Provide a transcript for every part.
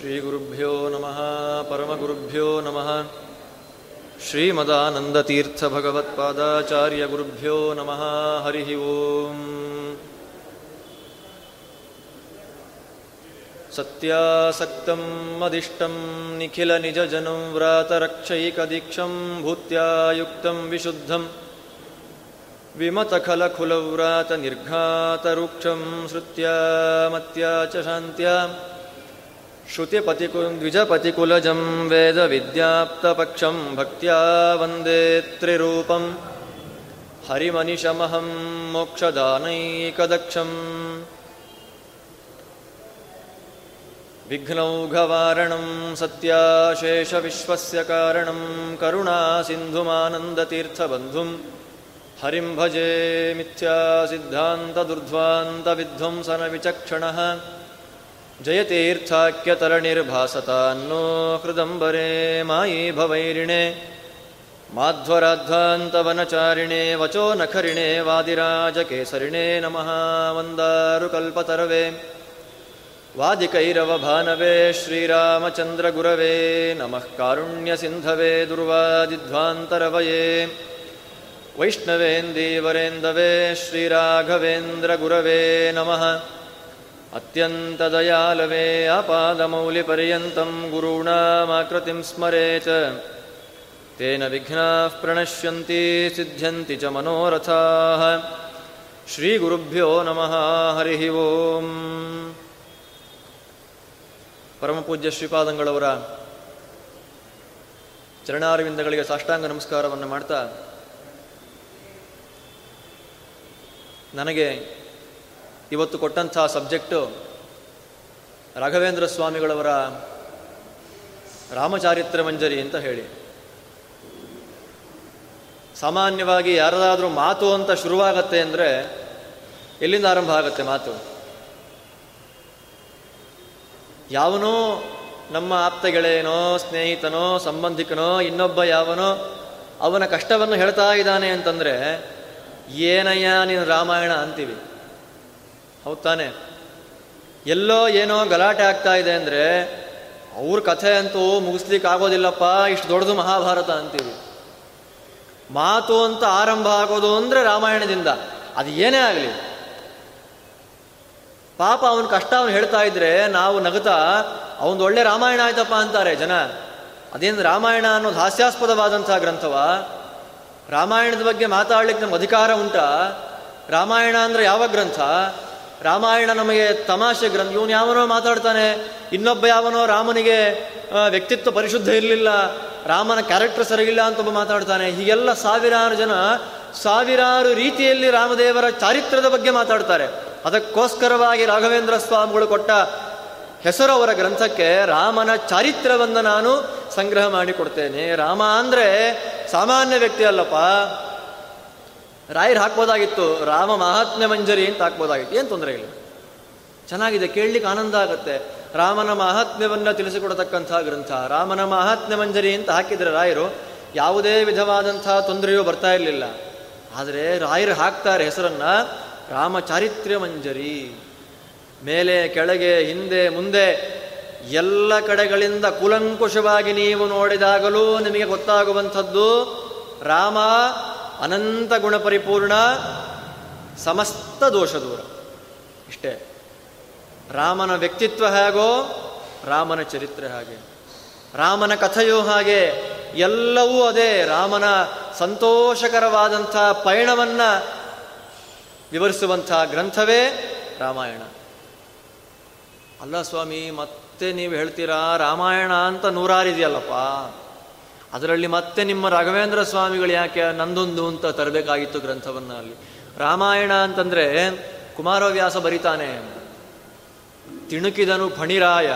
श्रीगुरुभ्यो नमः परमगुरुभ्यो नमः श्रीमदानन्दतीर्थभगवत्पादाचार्यगुरुभ्यो नमः हरिः ओम्। सत्यासक्तमदिष्टम् निखिलनिजजनम् व्रातरक्षैकदीक्षम् भूत्या युक्तम् विशुद्धम् विमतखलखुलव्रातनिर्घातरुक्षम् श्रुत्या मत्या च शान्त्या। श्रुतिपतिकु द्विजपतिकुलजं वेदविद्याप्तपक्षं भक्त्या वन्दे त्रिरूपं हरिमनिशमहं मोक्षदानैकदक्षम्। विघ्नौघवारणं सत्याशेषविश्वस्य कारणं करुणासिन्धुमानन्दतीर्थबन्धुं हरिं भजे मिथ्यासिद्धान्तदुर्ध्वान्तविध्वंसनविचक्षणः जयतीर्थाख्यतरणिर्भासतान्नो हृदम्बरे मायी भवैरिणे माध्वराध्वान्तवनचारिणे वचो नखरिणे वादिराजकेसरिणे नमः वन्दारुकल्पतरवे वादिकैरवभानवे श्रीरामचन्द्रगुरवे नमः कारुण्यसिन्धवे दुर्वादिध्वान्तरवये। वैष्णवेन्दीवरेन्दवे श्रीराघवेन्द्रगुरवे नमः ಅತ್ಯಂತ ದಯಾಲವೇ ಅಪಾದಮೌಲಿ ಗುರುಣಾಮಾಕೃತಿಂ ಸ್ಮರೇ ಚ. ತೇನ ವಿಘ್ನಾಃ ಪ್ರಣಶ್ಯಂತಿ ಸಿದ್ಧ್ಯಂತಿ ಚ ಮನೋರಥಾಃ. ಶ್ರೀಗುರುಭ್ಯೋ ನಮಃ ಹರಿ ಓಂ. ಪರಮಪೂಜ್ಯ ಶ್ರೀಪಾದಂಗಳವರ ಚರಣಾರವಿಂದಗಳಿಗೆ ಸಾಷ್ಟಾಂಗ ನಮಸ್ಕಾರವನ್ನು ಮಾಡ್ತಾ ನನಗೆ ಇವತ್ತು ಕೊಟ್ಟಂಥ ಸಬ್ಜೆಕ್ಟು ರಾಘವೇಂದ್ರ ಸ್ವಾಮಿಗಳವರ ರಾಮಚಾರಿತ್ರ ಮಂಜರಿ ಅಂತ ಹೇಳಿ. ಸಾಮಾನ್ಯವಾಗಿ ಯಾರದಾದರೂ ಮಾತು ಅಂತ ಶುರುವಾಗತ್ತೆ ಅಂದರೆ ಎಲ್ಲಿಂದ ಆರಂಭ ಆಗುತ್ತೆ ಮಾತು? ಯಾವನೋ ನಮ್ಮ ಆಪ್ತ ಗೆಳೆಯನೋ ಸ್ನೇಹಿತನೋ, ಸಂಬಂಧಿಕನೋ, ಇನ್ನೊಬ್ಬ ಯಾವನೋ ಅವನ ಕಷ್ಟವನ್ನು ಹೇಳ್ತಾ ಇದ್ದಾನೆ ಅಂತಂದರೆ, ಏನಯ್ಯ ನೀನು ರಾಮಾಯಣ ಅಂತೀವಿ. ಹೌದ್ ತಾನೆ. ಎಲ್ಲೋ ಏನೋ ಗಲಾಟೆ ಆಗ್ತಾ ಇದೆ ಅಂದರೆ ಅವ್ರ ಕಥೆ ಅಂತೂ ಮುಗಿಸ್ಲಿಕ್ಕೆ ಆಗೋದಿಲ್ಲಪ್ಪ, ಇಷ್ಟು ದೊಡ್ಡದು ಮಹಾಭಾರತ ಅಂತೀವಿ. ಮಾತು ಅಂತ ಆರಂಭ ಆಗೋದು ಅಂದರೆ ರಾಮಾಯಣದಿಂದ. ಅದು ಏನೇ ಆಗಲಿ. ಪಾಪ ಅವನ ಕಷ್ಟ ಅವನು ಹೇಳ್ತಾ ಇದ್ರೆ ನಾವು ನಗತಾ ಅವನು ಒಳ್ಳೆ ರಾಮಾಯಣ ಆಯ್ತಪ್ಪ ಅಂತಾರೆ ಜನ. ಅದೇನು ರಾಮಾಯಣ ಅನ್ನೋದು ಹಾಸ್ಯಾಸ್ಪದವಾದಂತಹ ಗ್ರಂಥವ? ರಾಮಾಯಣದ ಬಗ್ಗೆ ಮಾತಾಡ್ಲಿಕ್ಕೆ ನಮ್ಗೆ ಅಧಿಕಾರ ಉಂಟಾ? ರಾಮಾಯಣ ಅಂದ್ರೆ ಯಾವ ಗ್ರಂಥ? ರಾಮಾಯಣ ನಮಗೆ ತಮಾಷೆ ಗ್ರಂಥ. ಇವನು ಯಾವನೋ ಮಾತಾಡ್ತಾನೆ, ಇನ್ನೊಬ್ಬ ಯಾವನೋ ರಾಮನಿಗೆ ವ್ಯಕ್ತಿತ್ವ ಪರಿಶುದ್ಧ ಇರಲಿಲ್ಲ, ರಾಮನ ಕ್ಯಾರೆಕ್ಟರ್ ಸರಿಗಿಲ್ಲ ಅಂತ ಒಬ್ಬ ಮಾತಾಡ್ತಾನೆ. ಹೀಗೆಲ್ಲ ಸಾವಿರಾರು ಜನ ಸಾವಿರಾರು ರೀತಿಯಲ್ಲಿ ರಾಮದೇವರ ಚಾರಿತ್ರದ ಬಗ್ಗೆ ಮಾತಾಡ್ತಾರೆ. ಅದಕ್ಕೋಸ್ಕರವಾಗಿ ರಾಘವೇಂದ್ರ ಸ್ವಾಮಿಗಳು ಕೊಟ್ಟ ಹೆಸರು ಅವರ ಗ್ರಂಥಕ್ಕೆ ರಾಮನ ಚಾರಿತ್ರವನ್ನು ನಾನು ಸಂಗ್ರಹ ಮಾಡಿಕೊಡ್ತೇನೆ. ರಾಮ ಅಂದರೆ ಸಾಮಾನ್ಯ ವ್ಯಕ್ತಿ ಅಲ್ಲಪ್ಪ. ರಾಯರು ಹಾಕ್ಬೋದಾಗಿತ್ತು, ರಾಮ ಮಹಾತ್ಮ್ಯ ಮಂಜರಿ ಅಂತ ಹಾಕ್ಬೋದಾಗಿತ್ತು. ಏನು ತೊಂದರೆ ಇಲ್ಲ. ಚೆನ್ನಾಗಿದೆ, ಕೇಳಲಿಕ್ಕೆ ಆನಂದ ಆಗುತ್ತೆ. ರಾಮನ ಮಹಾತ್ಮ್ಯವನ್ನು ತಿಳಿಸಿಕೊಡತಕ್ಕಂಥ ಗ್ರಂಥ, ರಾಮನ ಮಹಾತ್ಮ್ಯ ಮಂಜರಿ ಅಂತ ಹಾಕಿದರೆ ರಾಯರು ಯಾವುದೇ ವಿಧವಾದಂಥ ತೊಂದರೆಯೂ ಬರ್ತಾ ಇರಲಿಲ್ಲ. ಆದರೆ ರಾಯರು ಹಾಕ್ತಾರೆ ಹೆಸರನ್ನ ರಾಮಚಾರಿತ್ರ್ಯ ಮಂಜರಿ. ಮೇಲೆ, ಕೆಳಗೆ, ಹಿಂದೆ, ಮುಂದೆ ಎಲ್ಲ ಕಡೆಗಳಿಂದ ಕುಲಂಕುಷವಾಗಿ ನೀವು ನೋಡಿದಾಗಲೂ ನಿಮಗೆ ಗೊತ್ತಾಗುವಂಥದ್ದು ರಾಮ ಅನಂತ ಗುಣ ಪರಿಪೂರ್ಣ ಸಮಸ್ತ ದೋಷ ದೂರ. ಇಷ್ಟೇ. ರಾಮನ ವ್ಯಕ್ತಿತ್ವ ಹೇಗೋ, ರಾಮನ ಚರಿತ್ರೆ ಹಾಗೆ. ರಾಮನ ಕಥೆಯೂ ಹಾಗೆ. ಎಲ್ಲವೂ ಅದೇ. ರಾಮನ ಸಂತೋಷಕರವಾದಂಥ ಪಯಣವನ್ನು ವಿವರಿಸುವಂಥ ಗ್ರಂಥವೇ ರಾಮಾಯಣ. ಅಲ್ಲ ಸ್ವಾಮಿ, ಮತ್ತೆ ನೀವು ಹೇಳ್ತೀರಾ ರಾಮಾಯಣ ಅಂತ ನೂರಾರಿದೆಯಲ್ಲಪ್ಪ ಅದರಲ್ಲಿ ಮತ್ತೆ ನಿಮ್ಮ ರಾಘವೇಂದ್ರ ಸ್ವಾಮಿಗಳು ಯಾಕೆ ನಂದೊಂದು ಅಂತ ತರಬೇಕಾಗಿತ್ತು ಗ್ರಂಥವನ್ನು ಅಲ್ಲಿ? ರಾಮಾಯಣ ಅಂತಂದರೆ ಕುಮಾರವ್ಯಾಸ ಬರಿತಾನೆ. ತಿಣುಕಿದನು ಫಣಿರಾಯ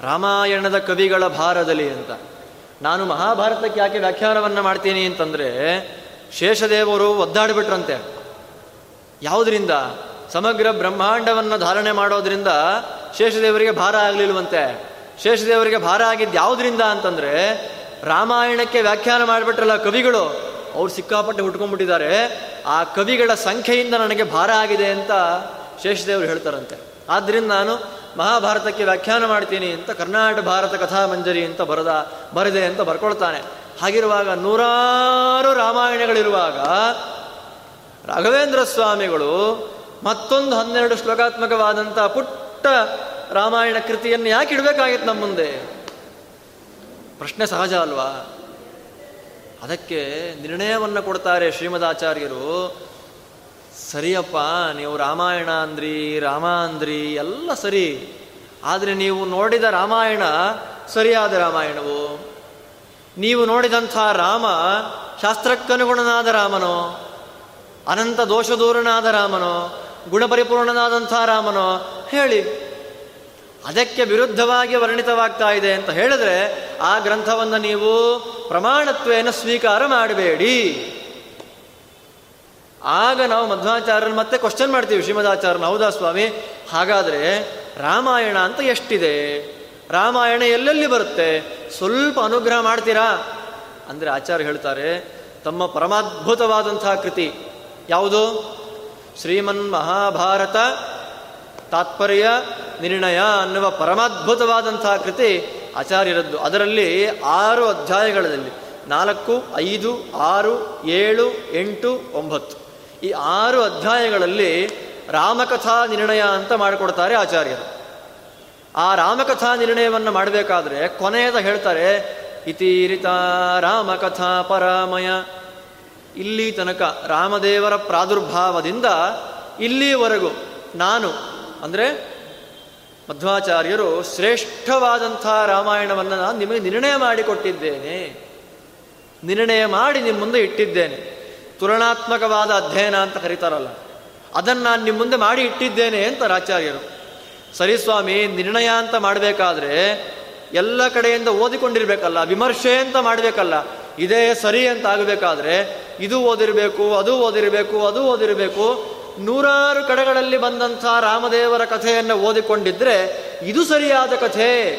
ರಾಮಾಯಣದ ಕವಿಗಳ ಭಾರದಲ್ಲಿ ಅಂತ. ನಾನು ಮಹಾಭಾರತಕ್ಕೆ ಯಾಕೆ ವ್ಯಾಖ್ಯಾನವನ್ನು ಮಾಡ್ತೀನಿ ಅಂತಂದರೆ ಶೇಷದೇವರು ಒದ್ದಾಡಿಬಿಟ್ರಂತೆ. ಯಾವುದರಿಂದ? ಸಮಗ್ರ ಬ್ರಹ್ಮಾಂಡವನ್ನು ಧಾರಣೆ ಮಾಡೋದ್ರಿಂದ ಶೇಷದೇವರಿಗೆ ಭಾರ ಆಗಲಿಲ್ವಂತೆ. ಶೇಷದೇವರಿಗೆ ಭಾರ ಆಗಿದ್ದು ಯಾವುದರಿಂದ ಅಂತಂದ್ರೆ ರಾಮಾಯಣಕ್ಕೆ ವ್ಯಾಖ್ಯಾನ ಮಾಡಿಬಿಟ್ರಲ್ಲ ಕವಿಗಳು? ಅವ್ರು ಸಿಕ್ಕಾಪಟ್ಟೆ ಹುಟ್ಕೊಂಡ್ಬಿಟ್ಟಿದ್ದಾರೆ ಆ ಕವಿಗಳ ಸಂಖ್ಯೆಯಿಂದ ನನಗೆ ಭಾರ ಆಗಿದೆ ಅಂತ ಶೇಷದೇವರು ಹೇಳ್ತಾರಂತೆ. ಆದ್ದರಿಂದ ನಾನು ಮಹಾಭಾರತಕ್ಕೆ ವ್ಯಾಖ್ಯಾನ ಮಾಡ್ತೀನಿ ಅಂತ ಕರ್ನಾಟಕ ಭಾರತ ಕಥಾ ಮಂಜರಿ ಅಂತ ಬರದ, ಬರದೆ ಅಂತ ಬರ್ಕೊಳ್ತಾನೆ. ಹಾಗಿರುವಾಗ ನೂರಾರು ರಾಮಾಯಣಗಳಿರುವಾಗ ರಾಘವೇಂದ್ರ ಸ್ವಾಮಿಗಳು ಮತ್ತೊಂದು ಹನ್ನೆರಡು ಶ್ಲೋಕಾತ್ಮಕವಾದಂಥ ಪುಟ್ಟ ರಾಮಾಯಣ ಕೃತಿಯನ್ನು ಯಾಕೆ ಇಡಬೇಕಾಗಿತ್ತು ನಮ್ಮ ಮುಂದೆ? ಪ್ರಶ್ನೆ ಸಹಜ ಅಲ್ವಾ? ಅದಕ್ಕೆ ನಿರ್ಣಯವನ್ನು ಕೊಡ್ತಾರೆ ಶ್ರೀಮದಾಚಾರ್ಯರು. ಸರಿಯಪ್ಪ, ನೀವು ರಾಮಾಯಣ ಅಂದ್ರಿ ರಾಮ ಅಂದ್ರಿ ಎಲ್ಲ ಸರಿ. ಆದರೆ ನೀವು ನೋಡಿದ ರಾಮಾಯಣ ಸರಿಯಾದ ರಾಮಾಯಣವು? ನೀವು ನೋಡಿದಂಥ ರಾಮ ಶಾಸ್ತ್ರಕ್ಕನುಗುಣನಾದ ರಾಮನೋ? ಅನಂತ ದೋಷದೂರನಾದ ರಾಮನೋ? ಗುಣಪರಿಪೂರ್ಣನಾದಂಥ ರಾಮನೋ? ಹೇಳಿ. ಅದಕ್ಕೆ ವಿರುದ್ಧವಾಗಿ ವರ್ಣಿತವಾಗ್ತಾ ಇದೆ ಅಂತ ಹೇಳಿದ್ರೆ ಆ ಗ್ರಂಥವನ್ನು ನೀವು ಪ್ರಮಾಣತ್ವೇನ ಸ್ವೀಕಾರ ಮಾಡಬೇಡಿ. ಆಗ ನಾವು ಮಧ್ವಾಚಾರ್ಯನ ಮತ್ತೆ ಕ್ವಶನ್ ಮಾಡ್ತೀವಿ, ಶ್ರೀಮದಾಚಾರ್ಯನ, ಹೌದಾ ಸ್ವಾಮಿ? ಹಾಗಾದರೆ ರಾಮಾಯಣ ಅಂತ ಎಷ್ಟಿದೆ? ರಾಮಾಯಣ ಎಲ್ಲೆಲ್ಲಿ ಬರುತ್ತೆ? ಸ್ವಲ್ಪ ಅನುಗ್ರಹ ಮಾಡ್ತೀರಾ? ಅಂದರೆ ಆಚಾರ್ಯ ಹೇಳ್ತಾರೆ, ತಮ್ಮ ಪರಮಾದ್ಭುತವಾದಂತಹ ಕೃತಿ. ಯಾವುದು? ಶ್ರೀಮನ್ ಮಹಾಭಾರತ ತಾತ್ಪರ್ಯ ನಿರ್ಣಯ ಅನ್ನುವ ಪರಮಾದ್ಭುತವಾದಂತಹ ಕೃತಿ ಆಚಾರ್ಯರದ್ದು. ಅದರಲ್ಲಿ ಆರು ಅಧ್ಯಾಯಗಳಲ್ಲಿ ನಾಲ್ಕು, ಐದು, ಆರು, ಏಳು, ಎಂಟು, ಒಂಬತ್ತು. ಈ ಆರು ಅಧ್ಯಾಯಗಳಲ್ಲಿ ರಾಮಕಥಾ ನಿರ್ಣಯ ಅಂತ ಮಾಡಿಕೊಡ್ತಾರೆ ಆಚಾರ್ಯರು. ಆ ರಾಮಕಥಾ ನಿರ್ಣಯವನ್ನು ಮಾಡಬೇಕಾದ್ರೆ ಕೊನೆಯದ ಹೇಳ್ತಾರೆ, ಇತೀರಿತ ರಾಮಕಥಾ ಪರಾಮಯ. ಇಲ್ಲಿ ತನಕ ರಾಮದೇವರ ಪ್ರಾದುರ್ಭಾವದಿಂದ ಇಲ್ಲಿವರೆಗೂ ನಾನು, ಅಂದರೆ ಮಧ್ವಾಚಾರ್ಯರು ಶ್ರೇಷ್ಠವಾದಂಥ ರಾಮಾಯಣವನ್ನು ನಾನು ನಿಮಗೆ ನಿರ್ಣಯ ಮಾಡಿಕೊಟ್ಟಿದ್ದೇನೆ ನಿರ್ಣಯ ಮಾಡಿ ನಿಮ್ಮ ಮುಂದೆ ಇಟ್ಟಿದ್ದೇನೆ. ತುಲನಾತ್ಮಕವಾದ ಅಧ್ಯಯನ ಅಂತ ಕರೀತಾರಲ್ಲ. ಅದನ್ನು ನಾನು ನಿಮ್ಮ ಮುಂದೆ ಮಾಡಿ ಇಟ್ಟಿದ್ದೇನೆ ಅಂತ ಆಚಾರ್ಯರು ಸರಿ ಸ್ವಾಮಿ, ನಿರ್ಣಯ ಅಂತ ಮಾಡಬೇಕಾದ್ರೆ ಎಲ್ಲ ಕಡೆಯಿಂದ ಓದಿಕೊಂಡಿರ್ಬೇಕಲ್ಲ, ವಿಮರ್ಶೆ ಅಂತ ಮಾಡಬೇಕಲ್ಲ, ಇದೇ ಸರಿ ಅಂತ ಆಗಬೇಕಾದ್ರೆ ಇದು ಓದಿರಬೇಕು, ಅದು ಓದಿರಬೇಕು ಅದು ಓದಿರಬೇಕು ನೂರಾರು ಕಡೆಗಳಲ್ಲಿ ಬಂದಂಥ ರಾಮದೇವರ ಕಥೆಯನ್ನು ಓದಿಕೊಂಡಿದ್ದರೆ ಇದು ಸರಿಯಾದ ಕಥೆ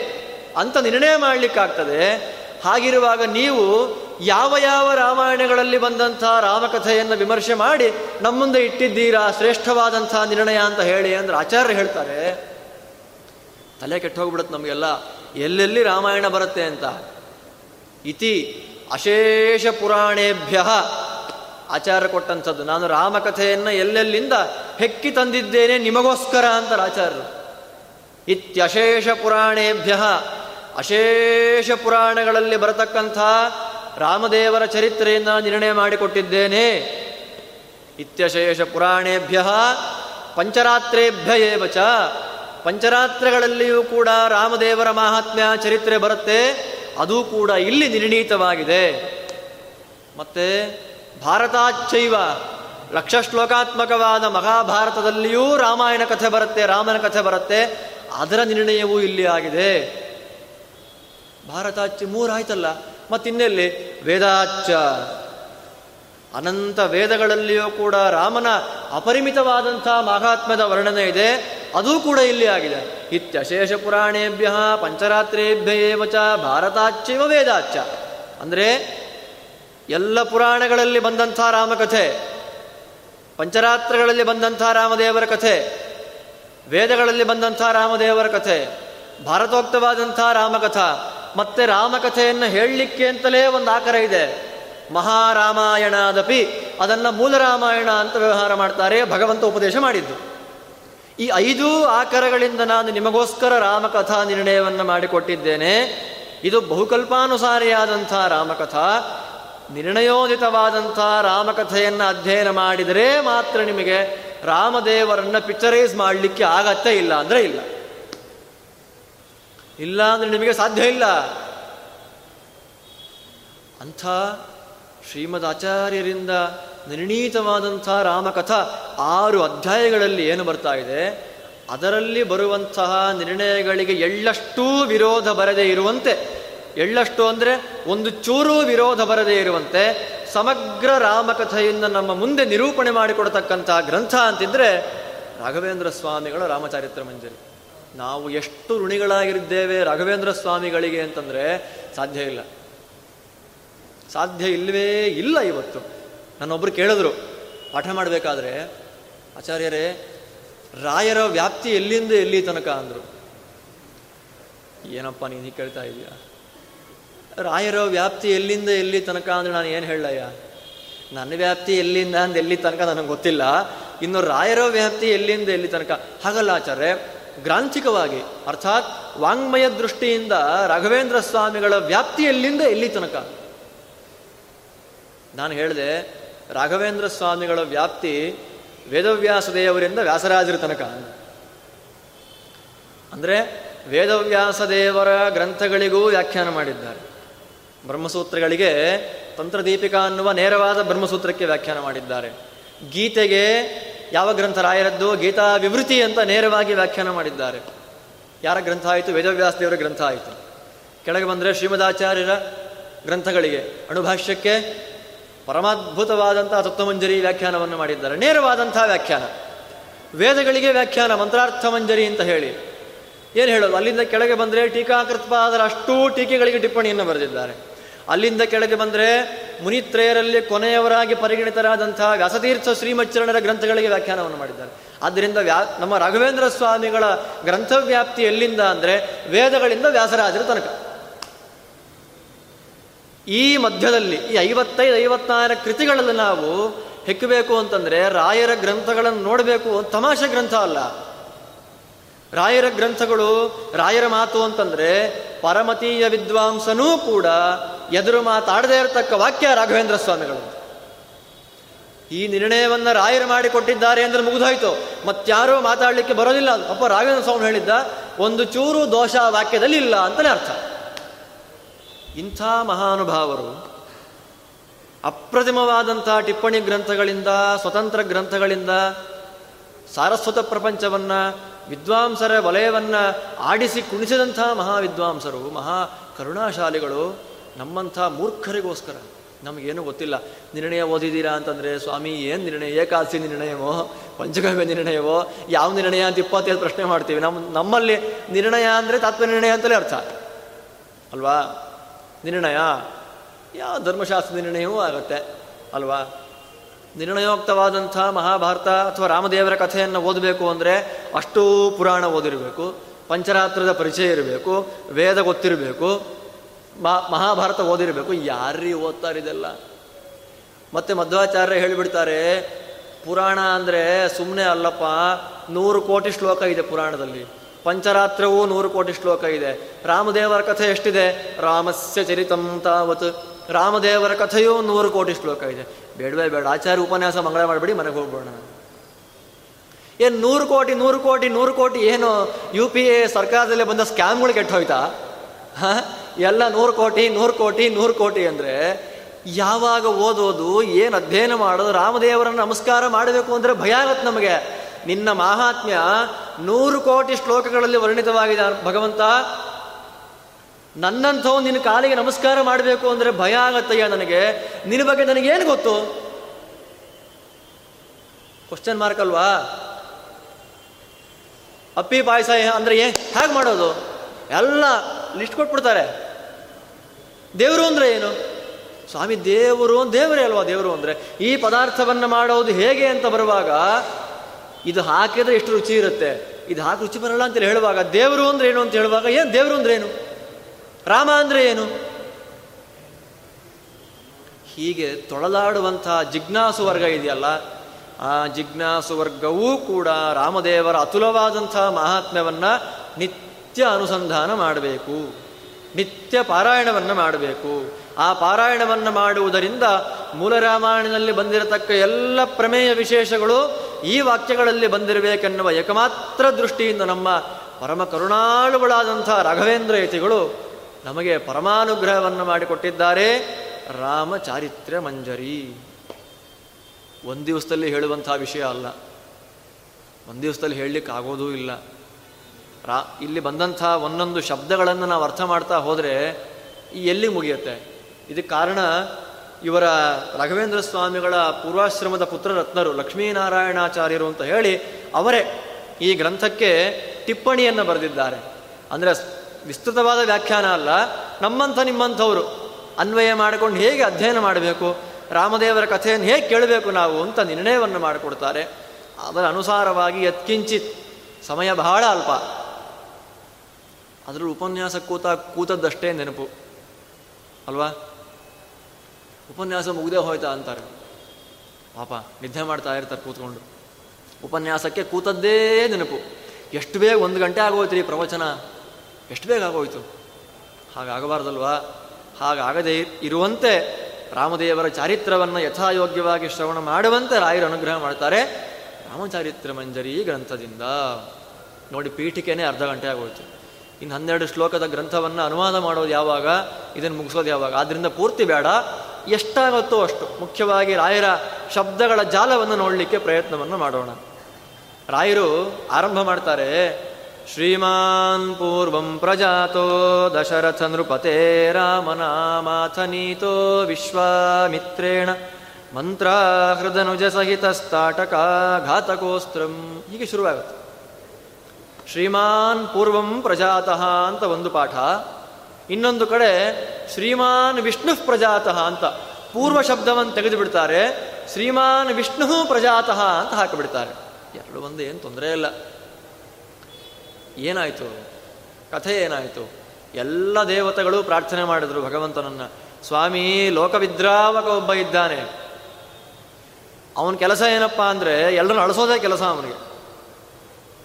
ಅಂತ ನಿರ್ಣಯ ಮಾಡಲಿಕ್ಕಾಗ್ತದೆ. ಹಾಗಿರುವಾಗ ನೀವು ಯಾವ ಯಾವ ರಾಮಾಯಣಗಳಲ್ಲಿ ಬಂದಂಥ ರಾಮಕಥೆಯನ್ನು ವಿಮರ್ಶೆ ಮಾಡಿ, ನಮ್ಮ ಮುಂದೆ ಇಟ್ಟಿದ್ದೀರಾ ಶ್ರೇಷ್ಠವಾದಂಥ ನಿರ್ಣಯ ಅಂತ ಹೇಳಿ ಅಂದ್ರೆ ಆಚಾರ್ಯ ಹೇಳ್ತಾರೆ. ತಲೆ ಕೆಟ್ಟು ಹೋಗ್ಬಿಡುತ್ತೆ ನಮಗೆಲ್ಲ. ಎಲ್ಲೆಲ್ಲಿ ರಾಮಾಯಣ ಬರುತ್ತೆ ಅಂತ. ಇತಿ ಅಶೇಷ ಪುರಾಣೇಭ್ಯ ಆಚಾರ ಕೊಟ್ಟಂಥದ್ದು. ನಾನು ರಾಮಕಥೆಯನ್ನು ಎಲ್ಲೆಲ್ಲಿಂದ ಹೆಕ್ಕಿ ತಂದಿದ್ದೇನೆ ನಿಮಗೋಸ್ಕರ ಅಂತ ಆಚಾರ್ಯರು ಇತ್ಯಶೇಷ ಪುರಾಣೇಭ್ಯ, ಅಶೇಷ ಪುರಾಣಗಳಲ್ಲಿ ಬರತಕ್ಕಂಥ ರಾಮದೇವರ ಚರಿತ್ರೆಯನ್ನು ನಿರ್ಣಯ ಮಾಡಿಕೊಟ್ಟಿದ್ದೇನೆ. ಇತ್ಯಶೇಷ ಪುರಾಣೇಭ್ಯ, ಪಂಚರಾತ್ರೇಭ್ಯ ಏವಚ ಪಂಚರಾತ್ರಗಳಲ್ಲಿಯೂ ಕೂಡ ರಾಮದೇವರ ಮಹಾತ್ಮ್ಯ ಚರಿತ್ರೆ ಬರುತ್ತೆ. ಅದು ಕೂಡ ಇಲ್ಲಿ ನಿರ್ಣೀತವಾಗಿದೆ. ಮತ್ತೆ ಭಾರತಾಚೈವ ಲಕ್ಷ ಶ್ಲೋಕಾತ್ಮಕವಾದ ಮಹಾಭಾರತದಲ್ಲಿಯೂ ರಾಮಾಯಣ ಕಥೆ ಬರುತ್ತೆ, ರಾಮನ ಕಥೆ ಬರುತ್ತೆ. ಅದರ ನಿರ್ಣಯವೂ ಇಲ್ಲಿ ಆಗಿದೆ. ಭಾರತಾಚ ಮೂರಾಯ್ತಲ್ಲ, ಮತ್ತಿನ್ನೆಲ್ಲಿ? ವೇದಾಚ್ಚ ಅನಂತ ವೇದಗಳಲ್ಲಿಯೂ ಕೂಡ ರಾಮನ ಅಪರಿಮಿತವಾದಂಥ ಮಹಾತ್ಮದ ವರ್ಣನೆ ಇದೆ. ಅದೂ ಕೂಡ ಇಲ್ಲಿ ಆಗಿದೆ. ಇತ್ಯಶೇಷ ಪುರಾಣೇಭ್ಯ ಪಂಚರಾತ್ರೇಭ್ಯ ಚ ಭಾರತಾಚ್ಯವ ವೇದಾಚ ಅಂದರೆ ಎಲ್ಲ ಪುರಾಣಗಳಲ್ಲಿ ಬಂದಂಥ ರಾಮಕಥೆ, ಪಂಚರಾತ್ರಗಳಲ್ಲಿ ಬಂದಂಥ ರಾಮದೇವರ ಕಥೆ, ವೇದಗಳಲ್ಲಿ ಬಂದಂಥ ರಾಮದೇವರ ಕಥೆ, ಭಾರತೋಕ್ತವಾದಂಥ ರಾಮಕಥ, ಮತ್ತೆ ರಾಮಕಥೆಯನ್ನು ಹೇಳಲಿಕ್ಕೆ ಅಂತಲೇ ಒಂದು ಆಕರ ಇದೆ. ಮಹಾರಾಮಾಯಣದಪಿ ಅದನ್ನು ಮೂಲ ರಾಮಾಯಣ ಅಂತ ವ್ಯವಹಾರ ಮಾಡ್ತಾರೆ, ಭಗವಂತ ಉಪದೇಶ ಮಾಡಿದ್ದು. ಈ ಐದು ಆಕರಗಳಿಂದ ನಾನು ನಿಮಗೋಸ್ಕರ ರಾಮಕಥಾ ನಿರ್ಣಯವನ್ನು ಮಾಡಿಕೊಟ್ಟಿದ್ದೇನೆ. ಇದು ಬಹುಕಲ್ಪಾನುಸಾರಿಯಾದಂಥ ರಾಮಕಥಾ. ನಿರ್ಣಯೋದಿತವಾದಂಥ ರಾಮಕಥೆಯನ್ನು ಅಧ್ಯಯನ ಮಾಡಿದರೆ ಮಾತ್ರ ನಿಮಗೆ ರಾಮದೇವರನ್ನ ಪಿಕ್ಚರೈಸ್ ಮಾಡಲಿಕ್ಕೆ ಆಗತ್ತೆ ಇಲ್ಲ ಅಂದರೆ ಇಲ್ಲ. ಇಲ್ಲ ಅಂದರೆ ನಿಮಗೆ ಸಾಧ್ಯ ಇಲ್ಲ. ಅಂಥ ಶ್ರೀಮದ್ ಆಚಾರ್ಯರಿಂದ ನಿರ್ಣೀತವಾದಂಥ ರಾಮಕಥಾ ಆರು ಅಧ್ಯಾಯಗಳಲ್ಲಿ ಏನು ಬರ್ತಾ ಇದೆ? ಅದರಲ್ಲಿ ಬರುವಂತಹ ನಿರ್ಣಯಗಳಿಗೆ ಎಳ್ಳಷ್ಟೂ ವಿರೋಧ ಬರದೇ ಇರುವಂತೆ. ಎಳ್ಳಷ್ಟು ಅಂದರೆ ಒಂದು ಚೂರು ವಿರೋಧ ಬರದೇ ಇರುವಂತೆ ಸಮಗ್ರ ರಾಮಕಥೆಯಿಂದ ನಮ್ಮ ಮುಂದೆ ನಿರೂಪಣೆ ಮಾಡಿಕೊಡತಕ್ಕಂಥ ಗ್ರಂಥ ಅಂತಿದ್ರೆ ರಾಘವೇಂದ್ರ ಸ್ವಾಮಿಗಳ ರಾಮಚಾರಿತ್ರ ಮಂಜರಿ. ನಾವು ಎಷ್ಟು ಋಣಿಗಳಾಗಿದ್ದೇವೆ ರಾಘವೇಂದ್ರ ಸ್ವಾಮಿಗಳಿಗೆ ಅಂತಂದ್ರೆ ಸಾಧ್ಯ ಇಲ್ಲ. ಸಾಧ್ಯ ಇಲ್ಲವೇ ಇಲ್ಲ ಇವತ್ತು. ನನ್ನೊಬ್ಬರು ಕೇಳಿದ್ರು, ಪಾಠ ಮಾಡಬೇಕಾದ್ರೆ, ಆಚಾರ್ಯರೇ, ರಾಯರ ವ್ಯಾಪ್ತಿ ಎಲ್ಲಿಂದ ಎಲ್ಲಿ ತನಕ ಅಂದರು. ಏನಪ್ಪ ನೀನು ಕೇಳ್ತಾ ಇದೀಯ? ರಾಯರ ವ್ಯಾಪ್ತಿ ಎಲ್ಲಿಂದ ಎಲ್ಲಿ ತನಕ ಅಂದ್ರೆ ನಾನು ಏನು ಹೇಳಯ್ಯ ನನ್ನ ವ್ಯಾಪ್ತಿ ಎಲ್ಲಿಂದ ಅಂದ ಎಲ್ಲಿ ತನಕ ನನಗೆ ಗೊತ್ತಿಲ್ಲ. ಇನ್ನು ರಾಯರ ವ್ಯಾಪ್ತಿ ಎಲ್ಲಿಂದ ಎಲ್ಲಿ ತನಕ? ಹಾಗಲ್ಲ ಆಚಾರ್ಯ ಗ್ರಾಂಥಿಕವಾಗಿ, ಅರ್ಥಾತ್ ವಾಂಗ್ಮಯ ದೃಷ್ಟಿಯಿಂದ ರಾಘವೇಂದ್ರ ಸ್ವಾಮಿಗಳ ವ್ಯಾಪ್ತಿ ಎಲ್ಲಿಂದ ಎಲ್ಲಿ ತನಕ? ನಾನು ಹೇಳಿದೆ, ರಾಘವೇಂದ್ರ ಸ್ವಾಮಿಗಳ ವ್ಯಾಪ್ತಿ ವೇದವ್ಯಾಸ ದೇವರಿಂದ ವ್ಯಾಸರಾಜರ ತನಕ. ಅಂದರೆ ವೇದವ್ಯಾಸ ದೇವರ ಗ್ರಂಥಗಳಿಗೂ ವ್ಯಾಖ್ಯಾನ ಮಾಡಿದ್ದಾರೆ. ಬ್ರಹ್ಮಸೂತ್ರಗಳಿಗೆ ತಂತ್ರದೀಪಿಕಾ ಅನ್ನುವ ನೇರವಾದ ಬ್ರಹ್ಮಸೂತ್ರಕ್ಕೆ ವ್ಯಾಖ್ಯಾನ ಮಾಡಿದ್ದಾರೆ. ಗೀತೆಗೆ ಯಾವ ಗ್ರಂಥ ರಾಯರದ್ದು? ಗೀತಾ ವಿವೃತಿ ಅಂತ ನೇರವಾಗಿ ವ್ಯಾಖ್ಯಾನ ಮಾಡಿದ್ದಾರೆ. ಯಾರ ಗ್ರಂಥ ಆಯಿತು? ವೇದವ್ಯಾಸದೇವರ ಗ್ರಂಥ ಆಯಿತು. ಕೆಳಗೆ ಬಂದರೆ ಶ್ರೀಮದಾಚಾರ್ಯರ ಗ್ರಂಥಗಳಿಗೆ. ಅಣುಭಾಷ್ಯಕ್ಕೆ ಪರಮಾದ್ಭುತವಾದಂತಹ ತತ್ವಮಂಜರಿ ವ್ಯಾಖ್ಯಾನವನ್ನು ಮಾಡಿದ್ದಾರೆ. ನೇರವಾದಂತಹ ವ್ಯಾಖ್ಯಾನ. ವೇದಗಳಿಗೆ ವ್ಯಾಖ್ಯಾನ ಮಂತ್ರಾರ್ಥ ಮಂಜರಿ ಅಂತ ಹೇಳಿ. ಏನು ಹೇಳೋದು? ಅಲ್ಲಿಂದ ಕೆಳಗೆ ಬಂದರೆ ಟೀಕಾಕೃತ್ಪಾದರ ಅಷ್ಟೂ ಟೀಕೆಗಳಿಗೆ ಟಿಪ್ಪಣಿಯನ್ನು ಬರೆದಿದ್ದಾರೆ. ಅಲ್ಲಿಂದ ಕೆಳಗೆ ಬಂದರೆ ಮುನಿತ್ರಯರಲ್ಲಿ ಕೊನೆಯವರಾಗಿ ಪರಿಗಣಿತರಾದಂತಹ ವ್ಯಾಸತೀರ್ಥ ಶ್ರೀಮಚ್ಚರಣರ ಗ್ರಂಥಗಳಿಗೆ ವ್ಯಾಖ್ಯಾನವನ್ನು ಮಾಡಿದ್ದಾರೆ. ಆದ್ದರಿಂದ ವ್ಯಾ, ನಮ್ಮ ರಾಘವೇಂದ್ರ ಸ್ವಾಮಿಗಳ ಗ್ರಂಥವ್ಯಾಪ್ತಿ ಎಲ್ಲಿಂದ ಅಂದರೆ ವೇದಗಳಿಂದ ವ್ಯಾಸರಾಜರ ತನಕ. ಈ ಮಧ್ಯದಲ್ಲಿ, ಈ ಐವತ್ತೈದು, ಐವತ್ನಾಲ್ಕು ಕೃತಿಗಳಲ್ಲಿ ನಾವು ಹೆಕ್ಕಬೇಕು ಅಂತಂದ್ರೆ ರಾಯರ ಗ್ರಂಥಗಳನ್ನು ನೋಡಬೇಕು ತಮಾಷೆ ಗ್ರಂಥ ಅಲ್ಲ. ರಾಯರ ಗ್ರಂಥಗಳು, ರಾಯರ ಮಾತು ಅಂತಂದ್ರೆ ಪರಮತೀಯ ವಿದ್ವಾಂಸನೂ ಕೂಡ ಎದುರು ಮಾತಾಡದೇ ಇರತಕ್ಕ ವಾಕ್ಯ ರಾಘವೇಂದ್ರ ಸ್ವಾಮಿಗಳು. ಈ ನಿರ್ಣಯವನ್ನ ರಾಯರು ಮಾಡಿಕೊಟ್ಟಿದ್ದಾರೆ ಅಂದ್ರೆ ಮುಗಿದೋಯ್ತು. ಮತ್ತಾರೂ ಮಾತಾಡಲಿಕ್ಕೆ ಬರೋದಿಲ್ಲ ಅಪ್ಪ ರಾಘವೇಂದ್ರ ಸ್ವಾಮಿ ಹೇಳಿದ್ದ, ಒಂದು ಚೂರು ದೋಷ ವಾಕ್ಯದಲ್ಲಿ ಇಲ್ಲ ಅಂತಲೇ ಅರ್ಥ. ಇಂಥ ಮಹಾನುಭಾವರು ಅಪ್ರತಿಮವಾದಂಥ ಟಿಪ್ಪಣಿ ಗ್ರಂಥಗಳಿಂದ, ಸ್ವತಂತ್ರ ಗ್ರಂಥಗಳಿಂದ ಸಾರಸ್ವತ ಪ್ರಪಂಚವನ್ನ ವಿದ್ವಾಂಸರ ವಲಯವನ್ನು ಆಡಿಸಿ ಕುಣಿಸಿದಂಥ ಮಹಾವಿದ್ವಾಂಸರು, ಮಹಾ ಕರುಣಾಶಾಲಿಗಳು, ನಮ್ಮಂಥ ಮೂರ್ಖರಿಗೋಸ್ಕರ. ನಮಗೇನು ಗೊತ್ತಿಲ್ಲ. ನಿರ್ಣಯ ಓದಿದ್ದೀರಾ ಅಂತಂದರೆ, ಸ್ವಾಮಿ, ಏನು ನಿರ್ಣಯ? ಏಕಾದಶಿ ನಿರ್ಣಯವೋ? ಪಂಚಗವ್ಯ ನಿರ್ಣಯವೋ? ಯಾವ ನಿರ್ಣಯ ಅಂತ ಇಪ್ಪತ್ತೈದು ಪ್ರಶ್ನೆ ಮಾಡ್ತೀವಿ. ನಮ್ಮ ನಮ್ಮಲ್ಲಿ ನಿರ್ಣಯ ಅಂದರೆ ತತ್ವ ನಿರ್ಣಯ ಅಂತಲೇ ಅರ್ಥ. ಅಲ್ವಾ? ನಿರ್ಣಯ, ಯಾವ ಧರ್ಮಶಾಸ್ತ್ರ ನಿರ್ಣಯವೂ ಆಗುತ್ತೆ. ಅಲ್ವಾ? ನಿರ್ಣಯೋಕ್ತವಾದಂಥ ಮಹಾಭಾರತ ಅಥವಾ ರಾಮದೇವರ ಕಥೆಯನ್ನು ಓದಬೇಕು ಅಂದರೆ ಅಷ್ಟೂ ಪುರಾಣ ಓದಿರಬೇಕು, ಪಂಚರಾತ್ರದ ಪರಿಚಯ ಇರಬೇಕು, ವೇದ ಗೊತ್ತಿರಬೇಕು ಮಹಾಭಾರತ ಓದಿರಬೇಕು. ಯಾರೀ ಓದ್ತಾರಿದೆಲ್ಲ ಮತ್ತೆ ಮಧ್ವಾಚಾರ್ಯ ಹೇಳಿಬಿಡ್ತಾರೆ, ಪುರಾಣ ಅಂದರೆ ಸುಮ್ಮನೆ ಅಲ್ಲಪ್ಪ, ನೂರು ಕೋಟಿ ಶ್ಲೋಕ ಇದೆ ಪುರಾಣದಲ್ಲಿ. ಪಂಚರಾತ್ರವೂ ನೂರು ಕೋಟಿ ಶ್ಲೋಕ ಇದೆ. ರಾಮದೇವರ ಕಥೆ ಎಷ್ಟಿದೆ? ರಾಮಸ್ಯ ಚರಿತಂ ತಾವತ್. ರಾಮದೇವರ ಕಥೆಯೂ ನೂರು ಕೋಟಿ ಶ್ಲೋಕ ಇದೆ. ಬೇಡವೇ ಬೇಡ, ಆಚಾರ್ಯ ಉಪನ್ಯಾಸ ಮಂಗಳ ಮಾಡಬೇಡಿ, ಮನೆಗೆ ಹೋಗ್ಬೋಣ. ಏನು ನೂರು ಕೋಟಿ ನೂರು ಕೋಟಿ ನೂರು ಕೋಟಿ, ಏನು ಯು ಪಿ ಎ ಸರ್ಕಾರದಲ್ಲಿ ಬಂದ ಸ್ಕ್ಯಾಮ್ಗಳು ಕೆಟ್ಟ ಹೋಯ್ತಾ ಎಲ್ಲ ನೂರು ಕೋಟಿ ನೂರು ಕೋಟಿ ನೂರು ಕೋಟಿ ಅಂದರೆ ಯಾವಾಗ ಓದೋದು, ಏನು ಅಧ್ಯಯನ ಮಾಡೋದು, ರಾಮದೇವರನ್ನು ನಮಸ್ಕಾರ ಮಾಡಬೇಕು ಅಂದರೆ ಭಯ ಆಗತ್ತೆ ನಮಗೆ. ನಿನ್ನ ಮಾಹಾತ್ಮ್ಯ ನೂರು ಕೋಟಿ ಶ್ಲೋಕಗಳಲ್ಲಿ ವರ್ಣಿತವಾಗಿದೆ. ಭಗವಂತ ನನ್ನಂಥವು ನಿನ್ನ ಕಾಲಿಗೆ ನಮಸ್ಕಾರ ಮಾಡಬೇಕು ಅಂದರೆ ಭಯ ಆಗತ್ತಯ್ಯ ನನಗೆ. ನಿನ್ನ ಬಗ್ಗೆ ನನಗೇನು ಗೊತ್ತು? ಕ್ವಶನ್ ಮಾರ್ಕ್ ಅಲ್ವಾ? ಅಪ್ಪಿ ಪಾಯಸ ಅಂದರೆ ಏ, ಹೇಗೆ ಮಾಡೋದು? ಎಲ್ಲ ಲಿಸ್ಟ್ ಕೊಟ್ಬಿಡ್ತಾರೆ. ದೇವರು ಅಂದರೆ ಏನು? ಸ್ವಾಮಿ, ದೇವರು ದೇವರೇ ಅಲ್ವಾ ದೇವರು ಅಂದರೆ? ಈ ಪದಾರ್ಥವನ್ನು ಮಾಡೋದು ಹೇಗೆ ಅಂತ ಬರುವಾಗ ಇದು ಹಾಕಿದ್ರೆ ಎಷ್ಟು ರುಚಿ ಇರುತ್ತೆ. ಇದು ಹಾಕಿ ರುಚಿ ಬರಲ್ಲ ಅಂತೇಳಿ ಹೇಳುವಾಗ ದೇವರು ಅಂದ್ರೆ ಏನು ಅಂತ ಹೇಳುವಾಗ ಏನು ದೇವರು ಅಂದ್ರೆ ಏನು? ರಾಮ ಅಂದರೆ ಏನು? ಹೀಗೆ ತೊಳಲಾಡುವಂತಹ ಜಿಜ್ಞಾಸು ವರ್ಗ ಇದೆಯಲ್ಲ, ಆ ಜಿಜ್ಞಾಸು ವರ್ಗವೂ ಕೂಡ ರಾಮದೇವರ ಅತುಲವಾದಂತಹ ಮಹಾತ್ಮ್ಯವನ್ನು ನಿತ್ಯ ಅನುಸಂಧಾನ ಮಾಡಬೇಕು, ನಿತ್ಯ ಪಾರಾಯಣವನ್ನು ಮಾಡಬೇಕು. ಆ ಪಾರಾಯಣವನ್ನು ಮಾಡುವುದರಿಂದ ಮೂಲ ರಾಮಾಯಣದಲ್ಲಿ ಬಂದಿರತಕ್ಕ ಎಲ್ಲ ಪ್ರಮೇಯ ವಿಶೇಷಗಳು ಈ ವಾಕ್ಯಗಳಲ್ಲಿ ಬಂದಿರಬೇಕೆನ್ನುವ ಏಕಮಾತ್ರ ದೃಷ್ಟಿಯಿಂದ ನಮ್ಮ ಪರಮ ಕರುಣಾಳುಗಳಾದಂಥ ರಾಘವೇಂದ್ರ ಯತಿಗಳು ನಮಗೆ ಪರಮಾನುಗ್ರಹವನ್ನು ಮಾಡಿಕೊಟ್ಟಿದ್ದಾರೆ ರಾಮ ಚಾರಿತ್ರ್ಯ ಮಂಜರಿ. ಒಂದು ದಿವಸದಲ್ಲಿ ಹೇಳುವಂಥ ವಿಷಯ ಅಲ್ಲ. ಒಂದು ದಿವಸದಲ್ಲಿ ಹೇಳಲಿಕ್ಕೆ ಆಗೋದೂ ಇಲ್ಲ. ರಾ, ಇಲ್ಲಿ ಬಂದಂಥ ಒಂದೊಂದು ಶಬ್ದಗಳನ್ನು ನಾವು ಅರ್ಥ ಮಾಡ್ತಾ ಹೋದರೆ ಈ ಎಲ್ಲಿ ಮುಗಿಯುತ್ತೆ? ಇದಕ್ಕೆ ಕಾರಣ ಇವರ ರಾಘವೇಂದ್ರ ಸ್ವಾಮಿಗಳ ಪೂರ್ವಾಶ್ರಮದ ಪುತ್ರರತ್ನರು ಲಕ್ಷ್ಮೀನಾರಾಯಣಾಚಾರ್ಯರು ಅಂತ ಹೇಳಿ ಅವರೇ ಈ ಗ್ರಂಥಕ್ಕೆ ಟಿಪ್ಪಣಿಯನ್ನು ಬರೆದಿದ್ದಾರೆ. ಅಂದರೆ ವಿಸ್ತೃತವಾದ ವ್ಯಾಖ್ಯಾನ ಅಲ್ಲ. ನಮ್ಮಂಥ ನಿಮ್ಮಂಥವರು ಅನ್ವಯ ಮಾಡಿಕೊಂಡು ಹೇಗೆ ಅಧ್ಯಯನ ಮಾಡಬೇಕು, ರಾಮದೇವರ ಕಥೆಯನ್ನು ಹೇಗೆ ಕೇಳಬೇಕು ನಾವು ಅಂತ ನಿರ್ಣಯವನ್ನು ಮಾಡಿಕೊಡ್ತಾರೆ. ಅದರ ಅನುಸಾರವಾಗಿ ಯತ್ಕಿಂಚಿತ್ ಸಮಯ ಬಹಳ ಅಲ್ಪ. ಅದರ ಉಪನ್ಯಾಸ ಕೂತ ಕೂತದ್ದಷ್ಟೇ ನೆನಪು. ಅಲ್ವಾ? ಉಪನ್ಯಾಸ ಮುಗ್ದೇ ಹೋಯ್ತಾ ಅಂತಾರೆ. ಪಾಪ, ನಿದ್ದೆ ಮಾಡ್ತಾ ಇರ್ತಾರೆ ಕೂತ್ಕೊಂಡು. ಉಪನ್ಯಾಸಕ್ಕೆ ಕೂತದ್ದೇ ನೆನಪು. ಎಷ್ಟು ಬೇಗ ಒಂದು ಗಂಟೆ ಆಗೋಯ್ತು ರೀ ಪ್ರವಚನ? ಎಷ್ಟು ಬೇಗ ಆಗೋಯ್ತು? ಹಾಗಾಗಬಾರ್ದಲ್ವಾ ಹಾಗಾಗದೇ ಇರುವಂತೆ ರಾಮದೇವರ ಚಾರಿತ್ರವನ್ನು ಯಥಾಯೋಗ್ಯವಾಗಿ ಶ್ರವಣ ಮಾಡುವಂತೆ ರಾಯರು ಅನುಗ್ರಹ ಮಾಡ್ತಾರೆ ರಾಮಚಾರಿತ್ರ ಮಂಜರಿ ಗ್ರಂಥದಿಂದ. ನೋಡಿ, ಪೀಠಿಕೆನೇ ಅರ್ಧ ಗಂಟೆ ಆಗೋಯ್ತು. ಇನ್ನು ಹನ್ನೆರಡು ಶ್ಲೋಕದ ಗ್ರಂಥವನ್ನು ಅನುವಾದ ಮಾಡೋದು ಯಾವಾಗ? ಇದನ್ನು ಮುಗಿಸೋದು ಯಾವಾಗ? ಆದ್ದರಿಂದ ಪೂರ್ತಿ ಬೇಡ. ಎಷ್ಟಾಗುತ್ತೋ ಅಷ್ಟು. ಮುಖ್ಯವಾಗಿ ರಾಯರ ಶಬ್ದಗಳ ಜಾಲವನ್ನು ನೋಡಲಿಕ್ಕೆ ಪ್ರಯತ್ನವನ್ನು ಮಾಡೋಣ. ರಾಯರು ಆರಂಭ ಮಾಡ್ತಾರೆ ಶ್ರೀಮಾನ್ ಪೂರ್ವಂ ಪ್ರಜಾತೋ ದಶರಥ ನೃಪತೆ ರಾಮನಾಮಾಥನೀತೋ ವಿಶ್ವಾಮಿತ್ರೇಣ ಮಂತ್ರ ಹೃದನುಜ ಸಹಿತ ಸ್ತಾಟಕ ಘಾತಕೋಸ್ತ್ರಂ ಹೀಗೆ ಶುರುವಾಗುತ್ತೆ. ಶ್ರೀಮಾನ್ ಪೂರ್ವಂ ಪ್ರಜಾತಃ ಅಂತ ಒಂದು ಪಾಠ. ಇನ್ನೊಂದು ಕಡೆ ಶ್ರೀಮಾನ್ ವಿಷ್ಣು ಪ್ರಜಾತಃ ಅಂತ ಪೂರ್ವ ಶಬ್ದವನ್ನು ತೆಗೆದು ಬಿಡ್ತಾರೆ ಶ್ರೀಮಾನ್ ವಿಷ್ಣು ಪ್ರಜಾತಃ ಅಂತ ಹಾಕಿಬಿಡ್ತಾರೆ. ಎರಡು ಒಂದು, ಏನು ತೊಂದರೆ ಇಲ್ಲ. ಏನಾಯಿತು? ಕಥೆ ಏನಾಯಿತು? ಎಲ್ಲ ದೇವತೆಗಳು ಪ್ರಾರ್ಥನೆ ಮಾಡಿದ್ರು ಭಗವಂತನನ್ನ. ಸ್ವಾಮಿ, ಲೋಕವಿದ್ರಾವಕ ಒಬ್ಬ ಇದ್ದಾನೆ. ಅವನ ಕೆಲಸ ಏನಪ್ಪಾ ಅಂದರೆ ಎಲ್ಲರನ್ನು ಅಳಸೋದೇ ಕೆಲಸ ಅವನಿಗೆ.